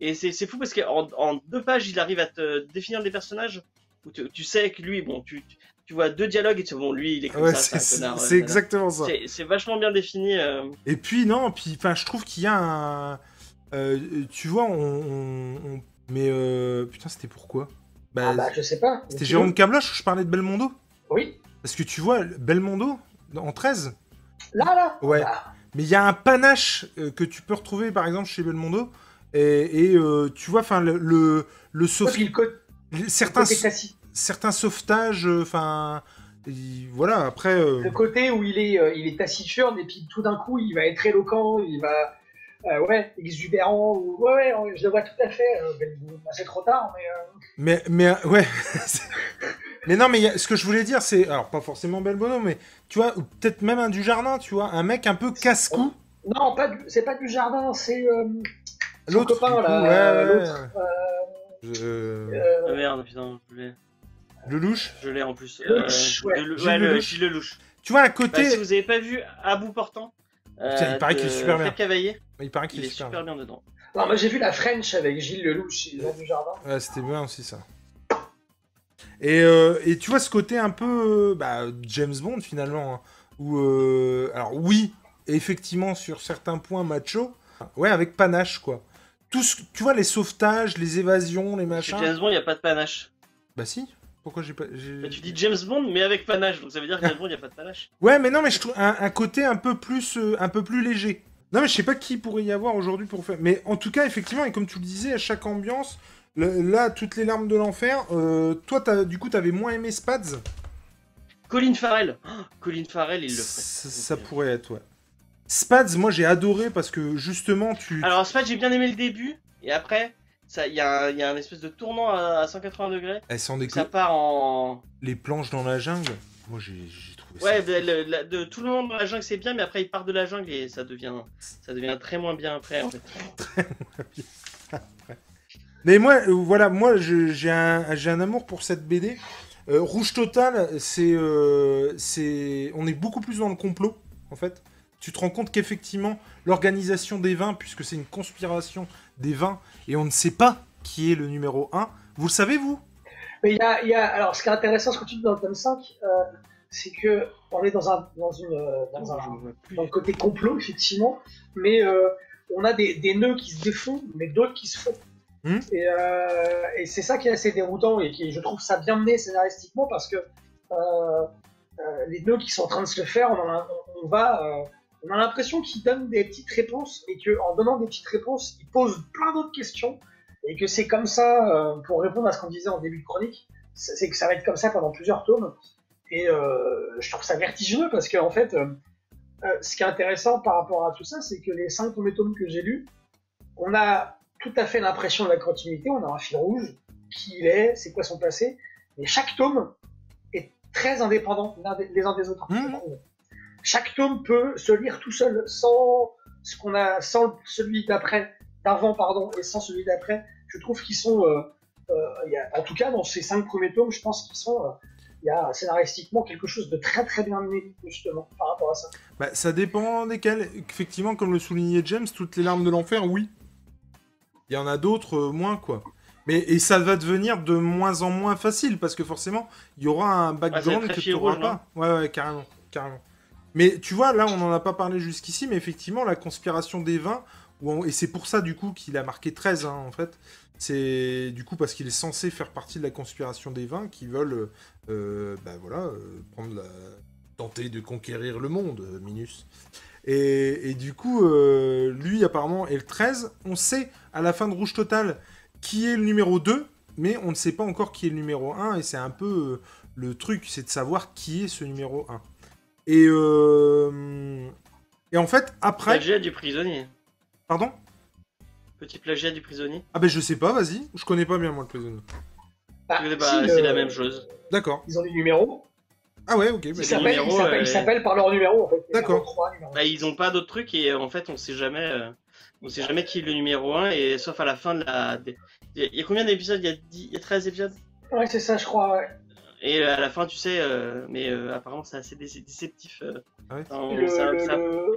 S3: Et c'est c'est fou parce qu'en en deux pages il arrive à te définir des personnages où tu, tu sais que lui, bon, tu, tu vois deux dialogues et tu bon, lui il est comme
S1: Ouais,
S3: ça,
S1: c'est
S3: c'est un connard.
S1: c'est
S3: ouais,
S1: exactement ça.
S3: c'est- C'est vachement bien défini. euh,
S1: Et puis non, puis enfin, je trouve qu'il y a un, euh, tu vois, on, on- on- mais euh, putain, c'était pourquoi Bah,
S2: Ah bah, je sais pas.
S1: c'était
S2: Tu
S1: Jérôme Cabloche, je parlais de Belmondo,
S2: Oui.
S1: parce que tu vois, Belmondo en 13,
S2: Là, là?
S1: Ouais.
S2: Bah,
S1: mais il y a un panache euh, que tu peux retrouver par exemple chez Belmondo, et, et, euh, tu vois, enfin le le, le certains. Certains sauvetages, euh, enfin voilà, après. euh,
S2: Le côté où il est, euh, il est taciturne et puis tout d'un coup il va être éloquent, il va, euh, ouais, exubérant. Ou... Ouais, je le vois tout à fait. euh, ben, bah, c'est trop tard, mais. euh,
S1: Mais, mais euh, ouais. mais non, mais a- ce que je voulais dire, c'est. Alors, pas forcément Belmondo, mais tu vois, ou peut-être même un du jardin, tu vois, un mec un peu casse-cou.
S2: Non, pas du... c'est pas du jardin, c'est euh, son
S1: L'autre,
S2: copain
S1: du coup,
S2: là,
S1: ouais,
S2: euh, l'autre. euh,
S1: Je- euh,
S2: euh,
S3: Ah merde, putain, je l'ai.
S1: Le louche.
S3: Je l'ai en plus.
S2: Lelouch, ouais.
S3: le,
S1: Gilles
S3: ouais, le,
S1: Lelouch.
S3: Gilles Lelouch.
S1: Tu vois, à
S3: Bah,
S1: côté.
S3: si vous avez pas vu À bout portant, euh,
S1: Putain, il paraît qu'il est super bien.
S3: Cavaillé,
S1: Il paraît qu'il
S3: il
S1: est
S3: est
S1: super.
S3: super bien dedans.
S2: Non, moi j'ai vu la French avec Gilles Lelouch, ont du jardin.
S1: Ouais, c'était bien aussi ça. Et, euh, et tu vois ce côté un peu euh, bah, James Bond finalement, hein, où euh, alors oui, effectivement sur certains points macho, ouais avec panache quoi. Tout ce, tu vois les sauvetages, les évasions, les
S3: Chez
S1: machins.
S3: James Bond, il n'y a pas de panache.
S1: Bah si. Pourquoi j'ai pas.
S3: Bah, tu dis James Bond, mais avec panache, donc ça veut dire que James Bond, il n'y a pas de panache.
S1: Ouais, mais non, mais je trouve un, un côté un peu plus, euh, un peu plus léger. Non, mais je sais pas qui pourrait y avoir aujourd'hui pour faire. Mais en tout cas, effectivement, et comme tu le disais, à chaque ambiance, le- là, toutes les larmes de l'enfer. euh, toi, t'as- du coup, t'avais moins aimé Spads?
S3: Colin Farrell. Oh, Colin Farrell, il le
S1: Ça,
S3: ferait.
S1: ça pourrait être, ouais. Spads, moi, j'ai adoré parce que justement, tu.
S3: Alors, Spad, j'ai bien aimé le début, et après, ça- il y, a un- il y a un espèce de tournant à, à 180 degrés.
S1: Elles s'en
S3: Ça part en.
S1: Les planches dans la jungle. Moi, j'ai trouvé
S3: Ouais,
S1: ça.
S3: de, le- la- de tout le monde dans la jungle, c'est bien, mais après, il part de la jungle et ça devient, ça devient très moins bien après. En fait.
S1: Mais moi, euh, voilà, moi, j'ai un, amour pour cette BD. Euh, Rouge Total, c'est, euh, c'est, on est beaucoup plus dans le complot, en fait. Tu te rends compte qu'effectivement, l'organisation des vins, puisque c'est une conspiration des vins, et on ne sait pas qui est le numéro 1. Vous le savez, vous?
S2: Mais il y a, il y a- alors ce qui est intéressant, ce que tu dis dans le tome 5, euh, c'est que on est dans un, dans une, euh, dans un, dans le côté complot, effectivement, mais euh, on a des, des nœuds qui se défont, mais d'autres qui se font.
S1: Hmm?
S2: Et, euh, et c'est ça qui est assez déroutant et qui, je trouve ça bien mené scénaristiquement parce que les nœuds qui sont en train de se faire, on, en a- on- on va, on a l'impression qu'ils donnent des petites réponses et qu'en donnant des petites réponses, ils posent plein d'autres questions et que c'est comme ça, euh, pour répondre à ce qu'on disait en début de chronique, c'est que ça va être comme ça pendant plusieurs tomes. Et euh, je trouve ça vertigineux parce qu'en fait, euh, ce qui est intéressant par rapport à tout ça, c'est que les cinq premiers tomes que j'ai lus, on a tout à fait l'impression de la continuité, on a un fil rouge, qui il est, c'est quoi son passé, mais chaque tome est très indépendant les uns des autres.
S1: Mhm.
S2: Chaque tome peut se lire tout seul, sans ce qu'on a, sans celui d'après, d'avant pardon, et sans celui d'après. Je trouve qu'ils sont, euh, euh, il y a- en tout cas dans ces cinq premiers tomes, je pense qu'ils sont, euh, il y a scénaristiquement quelque chose de très très bien mené justement par rapport à ça.
S1: bah, Ça dépend desquels. Effectivement, comme le soulignait James, toutes les larmes de l'enfer, oui. Il y en a d'autres, euh, moins, quoi. Mais, et ça va devenir de moins en moins facile, parce que forcément, il y aura un background
S3: très
S1: que tu n'auras pas. Ouais, ouais, carrément, carrément. Mais tu vois, là, on n'en a pas parlé jusqu'ici, mais effectivement, la conspiration des vins, et c'est pour ça du coup qu'il a marqué 13 hein, en fait. C'est du coup parce qu'il est censé faire partie de la conspiration des 20 qui veulent euh, euh, bah voilà, euh, prendre la... tenter de conquérir le monde, euh, Minus. Et, du coup, lui apparemment est le 13. On sait à la fin de Rouge Total qui est le numéro 2, mais on ne sait pas encore qui est le numéro 1, et c'est un peu le truc, c'est de savoir qui est ce numéro 1. Et, euh, et en fait, après...
S3: Plagiat du prisonnier.
S1: Pardon?
S3: Petit plagiat du prisonnier.
S1: Ah ben je sais pas, vas-y. Je connais pas bien moi le prisonnier.
S2: Bah, si,
S3: c'est
S2: euh,
S3: la même chose.
S1: D'accord.
S2: Ils ont des numéros.
S1: Ah ouais, ok.
S2: Ils
S1: bah,
S2: s'appellent ils
S3: numéros,
S2: s'appellent-
S3: euh,
S2: ils s'appellent par leur numéro en fait.
S1: D'accord.
S2: Numéro 3, numéro
S3: Bah, ils ont pas d'autres trucs et en fait on sait jamais euh, on sait jamais qui est le numéro 1 et sauf à la fin de la des- il y a- il y a combien d'épisodes? Il, y a 10 il y a 13 épisodes?
S2: Ouais, c'est ça, je crois. ouais.
S3: Et euh, à la fin tu sais euh, mais euh, apparemment c'est assez dé- déceptif euh,
S1: Ah ouais
S3: dans-
S2: Le,
S3: ça-
S2: le-
S3: ça-
S2: le-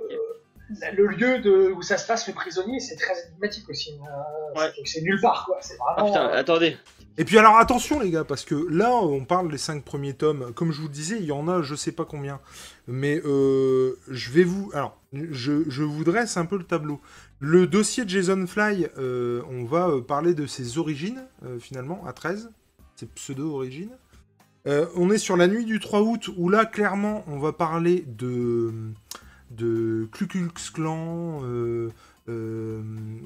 S2: le lieu de, où ça se passe, le prisonnier, c'est très énigmatique aussi. Euh,
S3: Ouais.
S2: c'est- nulle part, quoi. C'est
S3: Ah
S2: vraiment.
S3: putain
S2: euh,
S3: attendez
S1: Et puis alors attention les gars, parce que là on parle des 5 premiers tomes. Comme je vous disais, il y en a je sais pas combien. Mais euh, je vais vous... Alors, je, je vous dresse un peu le tableau. Le dossier de Jason Fly, euh, on va parler de ses origines, euh, finalement, à 13. Ses pseudo-origines. Euh, on est sur la nuit du 3 août, où là, clairement, on va parler de, de Ku Klan, euh, euh,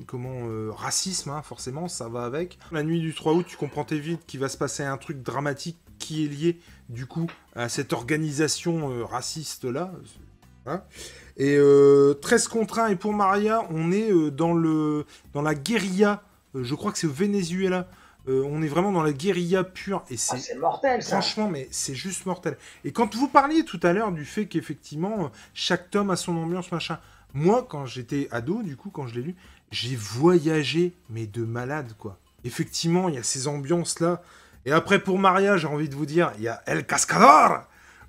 S1: comment, euh, racisme, hein, forcément, ça va avec. La nuit du 3 août, tu comprends très vite qu'il va se passer un truc dramatique qui est lié, du coup, à cette organisation euh, raciste-là. Voilà. Et euh, 13 contre 1, et pour Maria, on est dans, le, dans la guérilla, je crois que c'est au Venezuela, Euh, on est vraiment dans la guérilla pure, et
S2: ah,
S1: c'est
S2: c'est mortel, ça.
S1: Franchement, mais c'est juste mortel. Et quand vous parliez tout à l'heure du fait qu'effectivement, chaque tome a son ambiance, machin. Moi, quand j'étais ado, du coup, quand je l'ai lu, j'ai voyagé, mais de malade, quoi. Effectivement, il y a ces ambiances-là. Et après, pour Maria, j'ai envie de vous dire, il y a El Cascador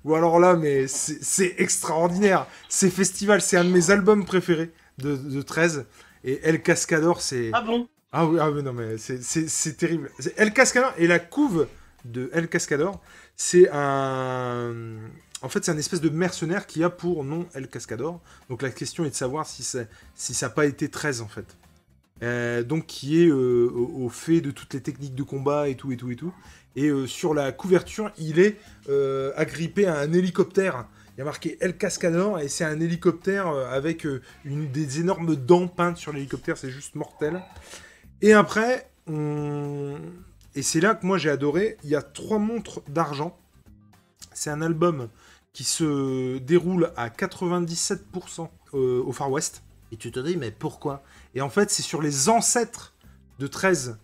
S1: Ou alors là, mais c'est c'est extraordinaire. Ces festivals, c'est un de mes albums préférés de, de 13. Et El Cascador, c'est...
S3: ah bon?
S1: Ah oui, ah oui, non, mais c'est- terrible. El Cascador et la couve de El Cascador, c'est un. En fait, c'est un espèce de mercenaire qui a pour nom El Cascador. Donc la question est de savoir si, ça- n'a pas été 13 en fait. Euh, donc qui est euh, au, fait de toutes les techniques de combat et tout et tout et tout. Et euh, sur la couverture, il est agrippé à un hélicoptère. Il y a marqué El Cascador et c'est un hélicoptère avec des énormes dents peintes sur l'hélicoptère. C'est juste mortel. Et après, on... et c'est là que moi j'ai adoré, il y a trois montres d'argent. C'est un album qui se déroule à 97% euh, au Far West. Et tu te dis, mais pourquoi? Et en fait, c'est sur les ancêtres de 13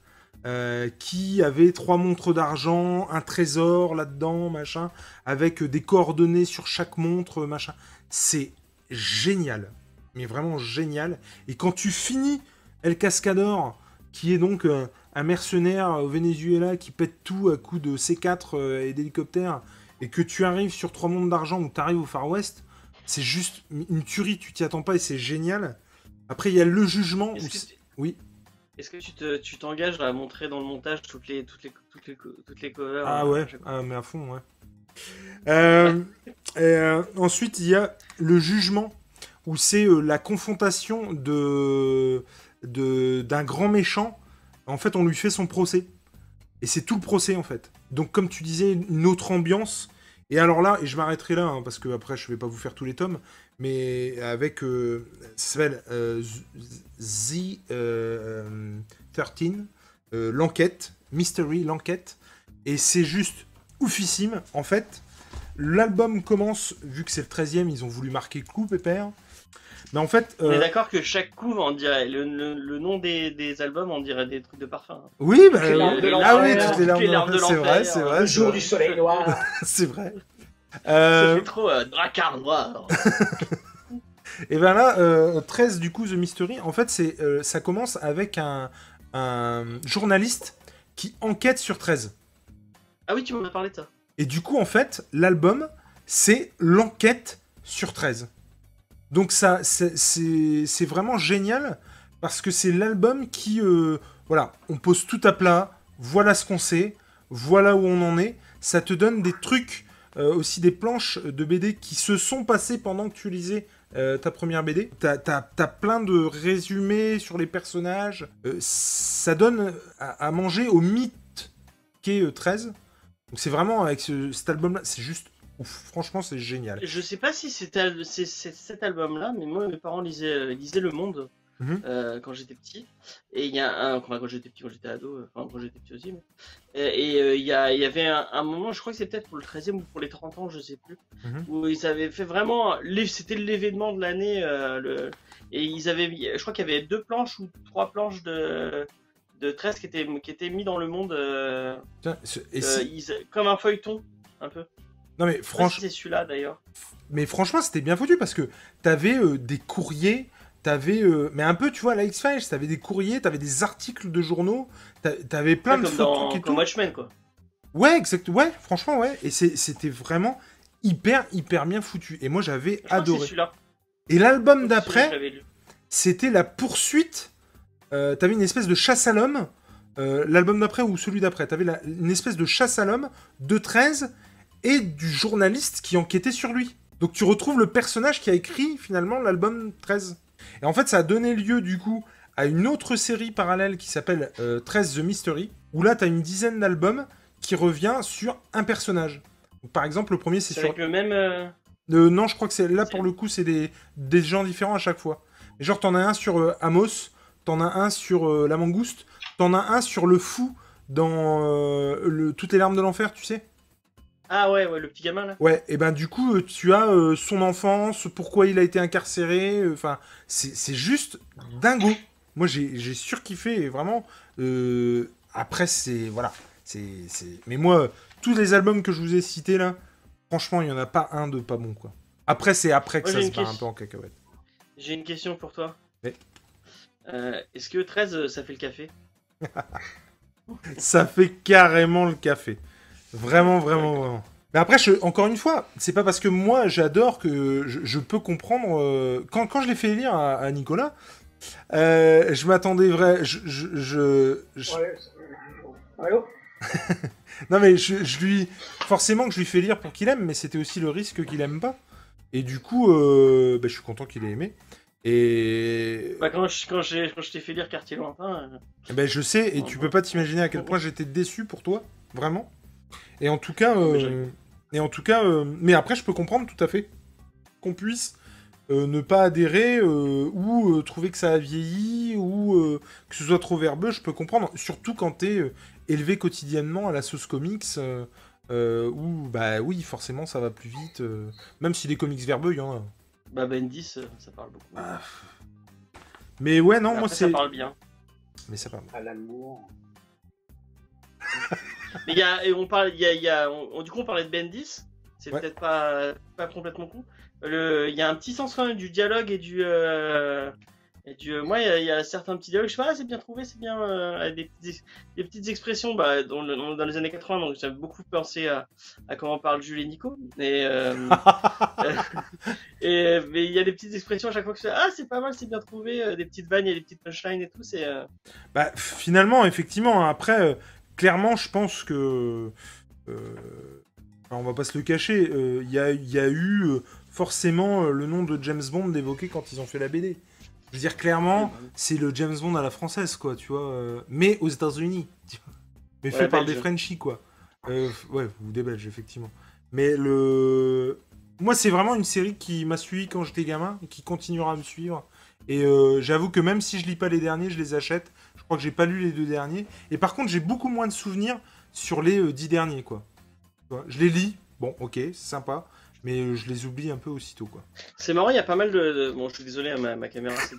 S1: euh, qui avaient trois montres d'argent, un trésor là-dedans, machin, avec des coordonnées sur chaque montre, machin. C'est génial. Mais vraiment génial. Et quand tu finis El Cascador, qui est donc euh, un mercenaire au Venezuela qui pète tout à coups de C4 euh, et d'hélicoptères, et que tu arrives sur trois mondes d'argent ou tu arrives au Far West, c'est juste une tuerie, tu t'y attends pas et c'est génial. Après, il y a le jugement. Où
S3: tu-
S1: Oui.
S3: Est-ce que tu te- tu t'engages à montrer dans le montage toutes les toutes les toutes les toutes les covers
S1: Ah
S3: euh,
S1: ouais, ah, mais à fond, ouais. Euh, euh, ensuite, il y a le jugement, où c'est euh, la confrontation de- d'un grand méchant. En fait, on lui fait son procès. Et c'est tout le procès, en fait. Donc, comme tu disais, une autre ambiance. Et alors là, et je m'arrêterai là, hein, parce que après, je vais pas vous faire tous les tomes, mais avec... Euh, s'appelle euh, Z euh, 13, l'enquête, Mystery, l'enquête. Et c'est juste oufissime. En fait, l'album commence, vu que c'est le 13e, ils ont voulu marquer coup, pépère. Mais en fait.
S3: On est
S1: euh,
S3: d'accord que chaque couve on dirait le, le- le nom des, des albums on dirait des trucs de parfum. hein.
S1: Oui, bah,
S2: larmes de
S1: ah oui, toutes les larmes
S3: les
S1: de
S3: larmes de
S1: l'enfer, c'est vrai, c'est
S3: euh,
S1: vrai.
S2: Le
S1: c'est
S2: jour
S1: vrai.
S2: du soleil noir.
S1: C'est vrai.
S3: Ça
S1: Euh,
S3: fait trop euh, Drakkar noir.
S1: et ben là, euh, 13 du coup, The Mystery, en fait, c'est, euh, ça commence avec un, un journaliste qui enquête sur 13.
S3: ah oui tu m'en as parlé de ça.
S1: Et du coup, en fait, l'album, c'est l'enquête sur 13. Donc ça, c'est- vraiment génial parce que c'est l'album qui, euh, voilà, on pose tout à plat, voilà ce qu'on sait, voilà où on en est. Ça te donne des trucs, euh, aussi des planches de BD qui se sont passées pendant que tu lisais euh, ta première BD. T'as as, plein de résumés sur les personnages. Ça donne à, manger au mythe qu'est 13. Donc c'est vraiment avec cet album-là, c'est juste ouf. Franchement, c'est génial.
S3: Je sais pas si c'était cet album-là, mais moi, mes parents lisaient, lisaient Le Monde. Mhm. Euh, quand j'étais petit. Et il y a un, quand j'étais petit, quand j'étais ado, euh, enfin quand j'étais petit aussi. Et euh, il y, a, il y avait un, moment, je crois que c'est peut-être pour le 13e ou pour les 30 ans, je sais plus, mhm. où ils avaient fait vraiment, c'était l'événement de l'année. le, et ils avaient, je crois qu'il y avait deux planches ou trois planches de de 13 qui étaient, qui étaient mis dans le monde et comme un feuilleton, un peu.
S1: Non mais franchement,
S3: c'est celui-là d'ailleurs.
S1: Mais franchement, c'était bien foutu parce que t'avais avais des courriers T'avais, euh, mais un peu, tu vois, la X-Files, t'avais des courriers, t'avais des articles de journaux, t'avais plein de
S3: trucs et tout. Watchmen, quoi.
S1: Ouais, exact, ouais, franchement, ouais. Et c'était vraiment hyper, hyper bien foutu. Et moi, j'avais adoré. Et l'album d'après, c'était la poursuite. Euh, t'avais une espèce de chasse à l'homme. Euh, l'album d'après ou celui d'après, t'avais une espèce de chasse à l'homme de 13 et du journaliste qui enquêtait sur lui. Donc tu retrouves le personnage qui a écrit finalement l'album 13. Et en fait, ça a donné lieu du coup à une autre série parallèle qui s'appelle 13 euh, The Mystery, où là, tu as une dizaine d'albums qui revient sur un personnage. par exemple, le premier, c'est sur.
S3: Avec le même. Euh,
S1: euh, non, je crois que c'est là pour le coup, c'est des... des gens différents à chaque fois. Genre, t'en as un sur Amos, t'en as un sur La Mangouste, t'en as un sur le fou dans le... Toutes les larmes de l'enfer, tu sais
S3: ah ouais, ouais, le petit gamin là.
S1: Ouais, et ben du coup, euh, tu as euh, son enfance, pourquoi il a été incarcéré, euh, enfin, c'est juste dingo. Moi, j'ai surkiffé, vraiment. après, c'est. Voilà. c'est Mais moi, tous les albums que je vous ai cités là, franchement, il n'y en a pas un de pas bon, quoi. Après, c'est après que ça se bat un peu en cacahuète.
S3: J'ai une question pour toi. Est-ce que 13, ça fait le café?
S1: Ça fait carrément le café. Vraiment, vraiment, vraiment. Mais après, je, encore une fois, c'est pas parce que moi j'adore que je, peux comprendre. Euh, quand, quand, je l'ai fait lire à, Nicolas, euh, je m'attendais vrai. Je. je,
S2: Allô?
S1: Non, mais je, lui. Forcément que je lui fais lire pour qu'il aime, mais c'était aussi le risque qu'il aime pas. Et du coup, euh, bah, je suis content qu'il ait aimé. Et.
S3: Bah, quand je, quand je t'ai fait lire Quartier Lointain.
S1: Ben, je sais, et tu peux pas t'imaginer à quel point j'étais déçu pour toi, vraiment. Et en tout cas, euh, et en tout cas, euh, mais après, je peux comprendre tout à fait qu'on puisse euh, ne pas adhérer ou trouver que ça a vieilli ou que ce soit trop verbeux. Je peux comprendre, surtout quand t'es élevé quotidiennement à la sauce comics. où bah oui forcément ça va plus vite même si les comics verbeux il y en a
S3: bah Bendis ça parle beaucoup ah.
S1: mais ouais non moi c'est
S3: ça parle bien
S1: mais ça parle
S2: à l'amour
S3: Mais il y a, on parle, il y a, y a du coup, on parlait de Bendis. C'est peut-être pas, pas complètement con. Il y a un petit sens quand même du dialogue et du. Euh, et du moi, il y, a certains petits dialogues. Je sais pas, c'est bien trouvé, c'est bien. Euh, des, petites, des, petites expressions bah, dans, dans, les années 80. Donc, j'avais beaucoup pensé à, à comment parle Jules et Nico. Et, euh, et mais il y a des petites expressions à chaque fois que je fais Ah, c'est pas mal, c'est bien trouvé. des petites vannes, et des petites punchlines et tout. C'est.
S1: Bah, finalement, effectivement, après clairement, je pense que. Euh, on va pas se le cacher, il euh, y, a, eu euh, forcément le nom de James Bond évoqué quand ils ont fait la BD. Je veux dire, clairement, c'est le James Bond à la française, quoi, tu vois. mais aux États-Unis. Mais fait par des Frenchies, quoi. ouais, ou des Belges, effectivement. Mais le. Moi, c'est vraiment une série qui m'a suivi quand j'étais gamin et qui continuera à me suivre. Et j'avoue que même si je lis pas les derniers, je les achète je crois que j'ai pas lu les deux derniers. Et par contre, j'ai beaucoup moins de souvenirs sur les euh, dix derniers, quoi. Je les lis, bon, ok, c'est sympa, mais euh, je les oublie un peu aussitôt, quoi.
S3: C'est marrant, il y a pas mal de. Bon, je suis désolé, hein, ma, caméra, c'est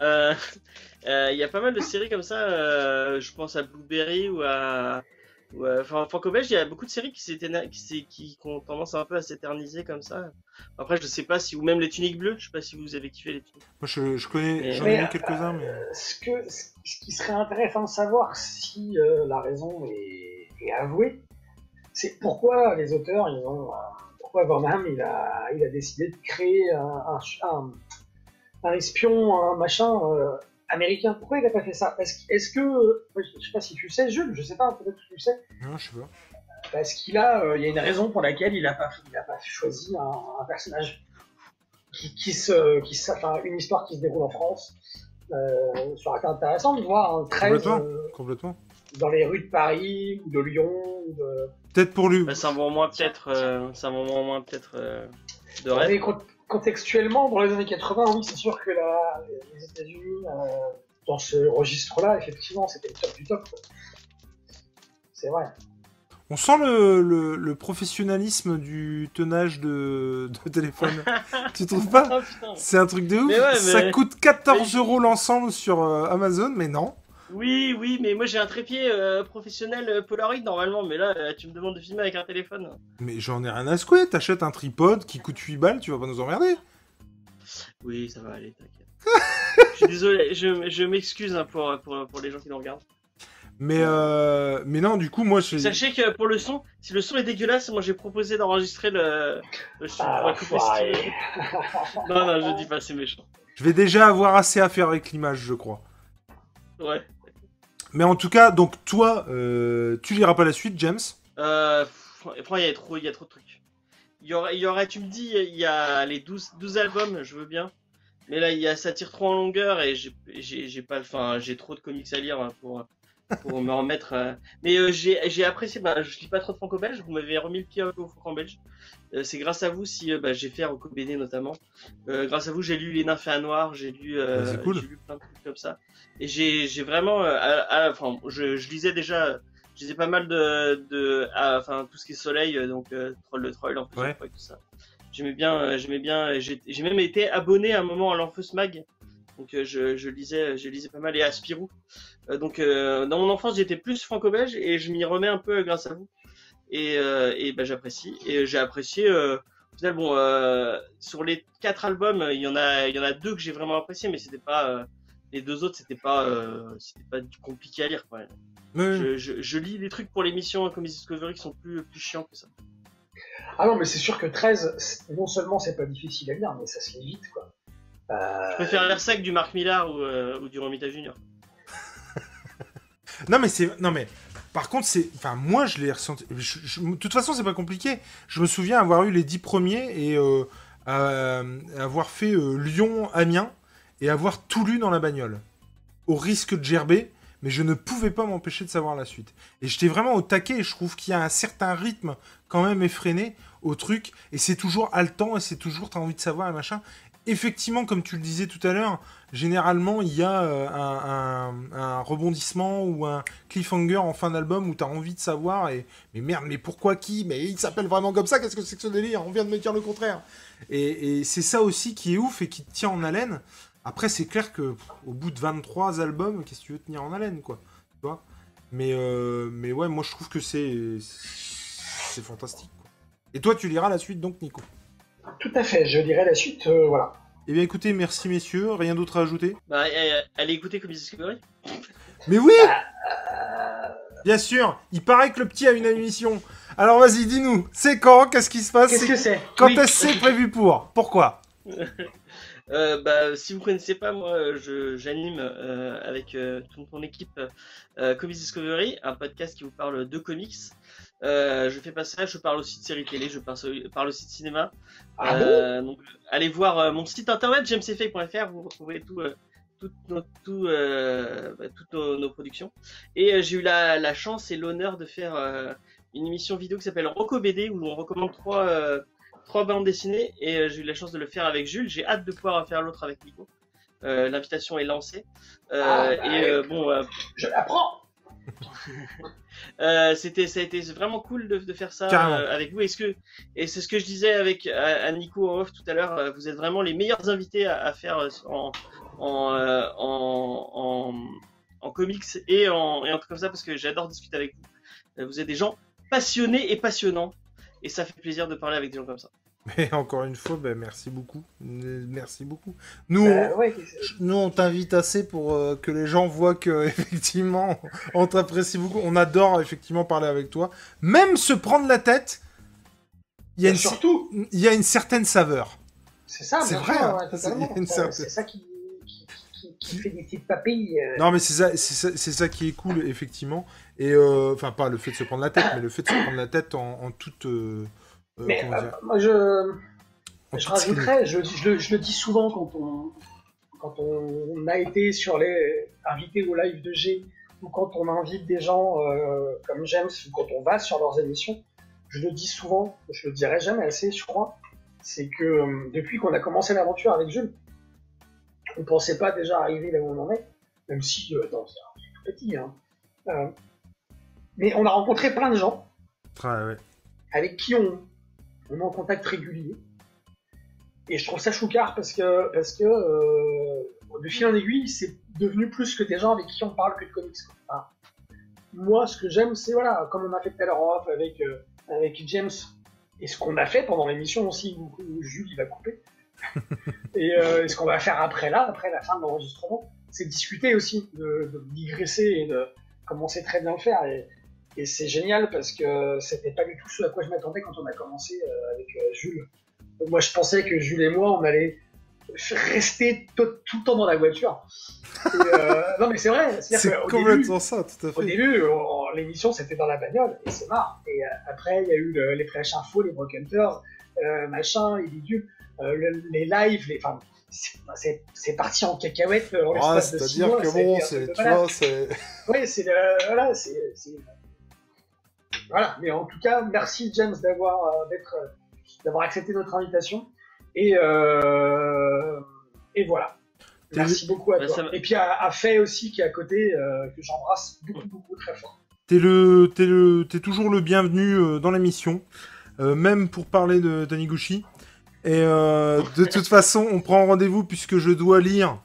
S3: euh, Il y a pas mal de séries comme ça. je pense à Blueberry ou à Ouais, enfin, franco-belge, il y a beaucoup de séries qui, qui, qui, ont tendance un peu à s'éterniser comme ça. Après, je sais pas si, ou même les tuniques bleues, je sais pas si vous avez kiffé les tuniques.
S1: Moi, je, je connais, j'en ai quelques-uns, mais.
S2: Euh, ce, que, ce qui serait intéressant de savoir si euh, la raison est, est avouée, c'est pourquoi les auteurs, ils ont. Euh, pourquoi Burnham, il a, il a décidé de créer un, un, un espion, un machin américain. Pourquoi il n'a pas fait ça? Est-ce que, je sais pas si tu sais, Jules, je sais pas, peut-être que tu sais.
S1: Non, je sais pas.
S2: Parce qu'il a, euh, il y a une raison pour laquelle il n'a pas, il a pas choisi un, personnage. qui, qui se, qui se, enfin, une histoire qui se déroule en France. Euh, ça aurait été intéressant de voir un 13
S1: Complètement.
S2: euh,
S1: Complètement.
S2: dans les rues de Paris ou de Lyon. Ou de...
S1: Peut-être pour lui.
S3: Bah, c'est un moment peut-être, euh, c'est un moment moins peut-être euh, de rêve.
S2: Contextuellement, dans les années 80, oui, c'est sûr que la, les États-Unis, euh, dans ce registre-là, effectivement, c'était le top du top. quoi. C'est vrai.
S1: On sent le, le, le professionnalisme du tenage de, de téléphone. tu trouves pas
S3: Oh, putain.
S1: C'est un truc de ouf.
S3: Mais ouais,
S1: Ça coûte 14
S3: mais-
S1: euros l'ensemble sur euh, Amazon, mais non.
S3: Oui, oui, mais moi j'ai un trépied euh, professionnel euh, Polaroid normalement, mais là euh, tu me demandes de filmer avec un téléphone.
S1: Mais j'en ai rien à secouer. T'achètes un tripode qui coûte 8 balles, tu vas pas nous emmerder.
S3: Oui, ça va aller, t'inquiète. je suis désolé, je, je m'excuse hein, pour, pour, pour les gens qui nous regardent.
S1: Mais, euh, mais non, du coup, moi, je...
S3: Sachez que pour le son, si le son est dégueulasse, moi j'ai proposé d'enregistrer le.
S2: Ah.
S3: Non, non, je dis pas, c'est méchant.
S1: je vais déjà avoir assez à faire avec l'image, je crois.
S3: Ouais.
S1: Mais en tout cas, donc toi, euh, tu liras pas la suite, James?
S3: Euh, franchement, il y a trop, y a trop de trucs. Y aurait, il y aurait, tu me dis, il y a les 12, 12 albums, je veux bien. Mais là, y a, ça tire trop en longueur et j'ai pas, enfin, j'ai trop de comics à lire hein, pour, pour me remettre. euh. Mais euh, j'ai, j'ai apprécié, bah, je lis pas trop de franco-belge, vous m'avez remis le pied au franco-belge. Euh, c'est grâce à vous si euh, bah, j'ai fait Rocco notamment. Euh, grâce à vous, j'ai lu Les Nymphes à Noir, j'ai lu, euh,
S1: c'est cool.
S3: j'ai lu plein de trucs comme ça. Et j'ai, j'ai vraiment, euh, enfin, je, je lisais déjà je lisais pas mal de, de enfin tout ce qui est soleil donc euh, troll le troll l'enfeuse
S1: Ouais.
S3: et tout ça j'aimais bien j'aimais bien j'ai même été abonné à un moment à l'enfeuse mag donc euh, je, je lisais je lisais pas mal. Et à Spirou. Euh, donc euh, dans mon enfance j'étais plus franco-belge et je m'y remets un peu grâce à vous. Et, euh, et bah, j'apprécie. Et j'ai apprécié euh, au final bon euh, sur les quatre albums il y en a il y en a deux que j'ai vraiment apprécié mais c'était pas euh, les deux autres c'était pas euh, c'était pas compliqué à lire quoi. Je, je, je lis des trucs pour l'émission comme Discovery qui sont plus, plus chiants que ça.
S2: Ah non, mais c'est sûr que 13, c'est- non seulement c'est pas difficile à lire, mais ça se lit vite, quoi. Euh,
S3: Je préfère que du Marc Millar ou, euh, ou du Romita Junior.
S1: Non, mais c'est. Non, mais. Par contre, c'est. Enfin, moi, je l'ai ressenti. je- je- De toute façon, c'est pas compliqué. Je me souviens avoir eu les 10 premiers et euh, euh, avoir fait euh, Lyon-Amiens et avoir tout lu dans la bagnole. Au risque de gerber, mais je ne pouvais pas m'empêcher de savoir la suite. Et j'étais vraiment au taquet et je trouve qu'il y a un certain rythme quand même effréné au truc. Et c'est toujours haletant et c'est toujours. T'as envie de savoir et machin. Effectivement, comme tu le disais tout à l'heure, généralement, il y a euh, un, rebondissement ou un cliffhanger en fin d'album où t'as envie de savoir et mais merde, mais pourquoi qui? Mais il s'appelle vraiment comme ça Qu'est-ce que c'est que ce délire? On vient de me dire le contraire. Et, c'est ça aussi qui est ouf et qui te tient en haleine. Après, c'est clair que au bout de 23 albums, qu'est-ce que tu veux tenir en haleine, quoi Tu vois? Mais, euh, mais ouais, moi je trouve que c'est c'est fantastique. Et toi, tu liras la suite donc, Nico
S2: Tout à fait, je lirai la suite, euh, voilà.
S1: Eh bien, écoutez, merci messieurs. Rien d'autre à ajouter?
S3: Bah, euh, allez écouter comme Discovery.
S1: Mais oui
S2: Euh,
S1: Bien sûr, il paraît que le petit a une émission. Alors vas-y, dis-nous, c'est quand? Qu'est-ce qui se passe?
S2: Qu'est-ce
S1: C'est-
S2: que c'est?
S1: Quand
S3: Oui.
S1: est-ce que c'est prévu pour? Pourquoi?
S3: Euh, bah, si vous connaissez pas, moi, je j'anime euh, avec euh, toute mon équipe euh, Comics Discovery, un podcast qui vous parle de comics. Euh, je fais pas ça, je parle aussi de séries télé, je parle, aussi de cinéma.
S2: Ah bon?
S3: Euh, donc, allez voir mon site internet jamesfay.fr, vous retrouvez tout, euh, toutes nos, tout, euh, bah, toutes nos, nos productions. Et euh, j'ai eu la, la chance et l'honneur de faire euh, une émission vidéo qui s'appelle Rocco BD où on recommande trois, euh, trois bandes dessinées et euh, j'ai eu la chance de le faire avec Jules. J'ai hâte de pouvoir faire l'autre avec Nico. Euh, L'invitation est lancée. Euh,
S2: Ah, bah,
S3: et euh, bon, euh,
S2: Je l'apprends
S3: euh, c'était, ça a été vraiment cool de, de faire ça euh, avec vous. Est-ce que, et c'est ce que je disais avec à, à Nico en off tout à l'heure. euh, Vous êtes vraiment les meilleurs invités à, à faire en, en, euh, en, en, en comics et en, et en comme ça parce que j'adore discuter avec vous. Vous êtes des gens passionnés et passionnants et ça fait plaisir de parler avec des gens comme ça.
S1: Mais encore une fois, ben, merci beaucoup. Euh, Merci beaucoup. Nous,
S2: Euh,
S1: on,
S2: ouais,
S1: nous, on t'invite assez pour euh, que les gens voient que effectivement, on t'apprécie beaucoup. On adore effectivement parler avec toi. Même se prendre la tête, il y a une,
S2: surtout,
S1: il y a une certaine saveur.
S2: c'est ça,
S1: c'est vrai, hein.
S2: ouais,
S1: C'est-
S2: Ça,
S1: certaine-
S2: C'est ça qui, qui, qui- qui fait des petites papilles. euh,
S1: Non, mais c'est ça, ça, ça qui est cool, effectivement. Et euh, enfin, pas le fait de se prendre la tête, mais le fait de se prendre la tête en, en toute. Euh,
S2: Mais euh, moi, je, Je rajouterais, je, je le- je le dis souvent quand on, quand on a été sur les invités au live de G ou quand on invite des gens euh, comme James ou quand on va sur leurs émissions, je le dis souvent, je le dirai jamais assez, je crois, c'est que euh, depuis qu'on a commencé l'aventure avec Jules, on pensait pas déjà arriver là où on en est, même si, euh, c'est un petit, hein. Mais on a rencontré plein de gens
S1: Ah, ouais.
S2: avec qui on, on est en contact régulier. Et je trouve ça choucard parce que, parce que euh, de fil en aiguille, c'est devenu plus que des gens avec qui on parle que de comics. Enfin, moi, ce que j'aime, c'est, voilà, comme on a fait tout à l'heure en off avec, euh, avec James, et ce qu'on a fait pendant l'émission aussi, où, où Jules, il va couper, et, euh, et ce qu'on va faire après là, après la fin de l'enregistrement, c'est discuter aussi, de, de digresser et de commencer très bien le faire. Et, et c'est génial parce que c'était pas du tout ce à quoi je m'attendais quand on a commencé euh, avec euh, Jules. Moi, je pensais que Jules et moi, on allait rester tout, tout le temps dans la voiture. Et, euh, non, mais c'est vrai.
S1: C'est
S2: qu'au début,
S1: complètement ça, tout à
S2: au
S1: fait.
S2: début, on- l'émission c'était dans la bagnole et c'est marre. Et euh, après, il y a eu le- les Flash Info, les Broken Hunters, euh, machin, les bidules, euh, le- les lives, les. Enfin, c'est- parti en cacahuète en
S1: Ah,
S2: l'espace de six
S1: c'est-à-dire que bon, c'est, tu vois, c'est.
S2: Ouais, c'est voilà, c'est- voilà. Mais en tout cas, merci James d'avoir euh, d'être euh, d'avoir accepté notre invitation et euh, et voilà. Merci beaucoup à
S3: Bah,
S2: toi. Et puis à, à Faye aussi qui est à côté euh, que j'embrasse beaucoup beaucoup très fort.
S1: T'es le, t'es le, t'es toujours le bienvenu euh, dans l'émission, euh, même pour parler de Taniguchi. Et euh, de toute façon, on prend rendez-vous puisque je dois lire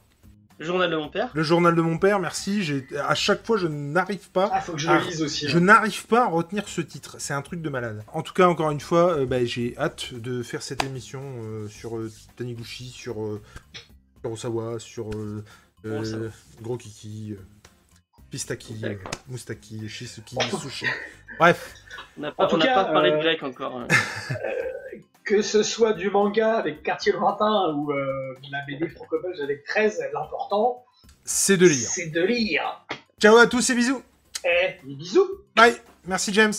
S3: Le journal de mon père.
S1: le journal de mon père. Merci. J'ai, à chaque fois, je n'arrive pas,
S2: Ah, faut que je
S1: Ah,
S2: le lise aussi.
S1: je
S2: hein.
S1: n'arrive pas à retenir ce titre. C'est un truc de malade. En tout cas, encore une fois, euh, bah, j'ai hâte de faire cette émission euh, sur euh, Taniguchi, sur euh, sur Osawa, sur euh, euh. Gros Kiki, euh, Pistaki, euh. Moustaki, Shisuki, Sushi. Bref.
S3: On n'a
S2: En
S3: pas,
S2: tout
S3: on n'a
S2: cas,
S3: pas parlé
S2: euh,
S3: de grec encore. hein.
S2: Que ce soit du manga avec Quartier Lointain ou euh, de la BD franco-belge avec 13, l'important,
S1: C'est de lire.
S2: c'est de lire.
S1: Ciao à tous et bisous.
S2: Eh, des bisous
S1: Bye. Merci James.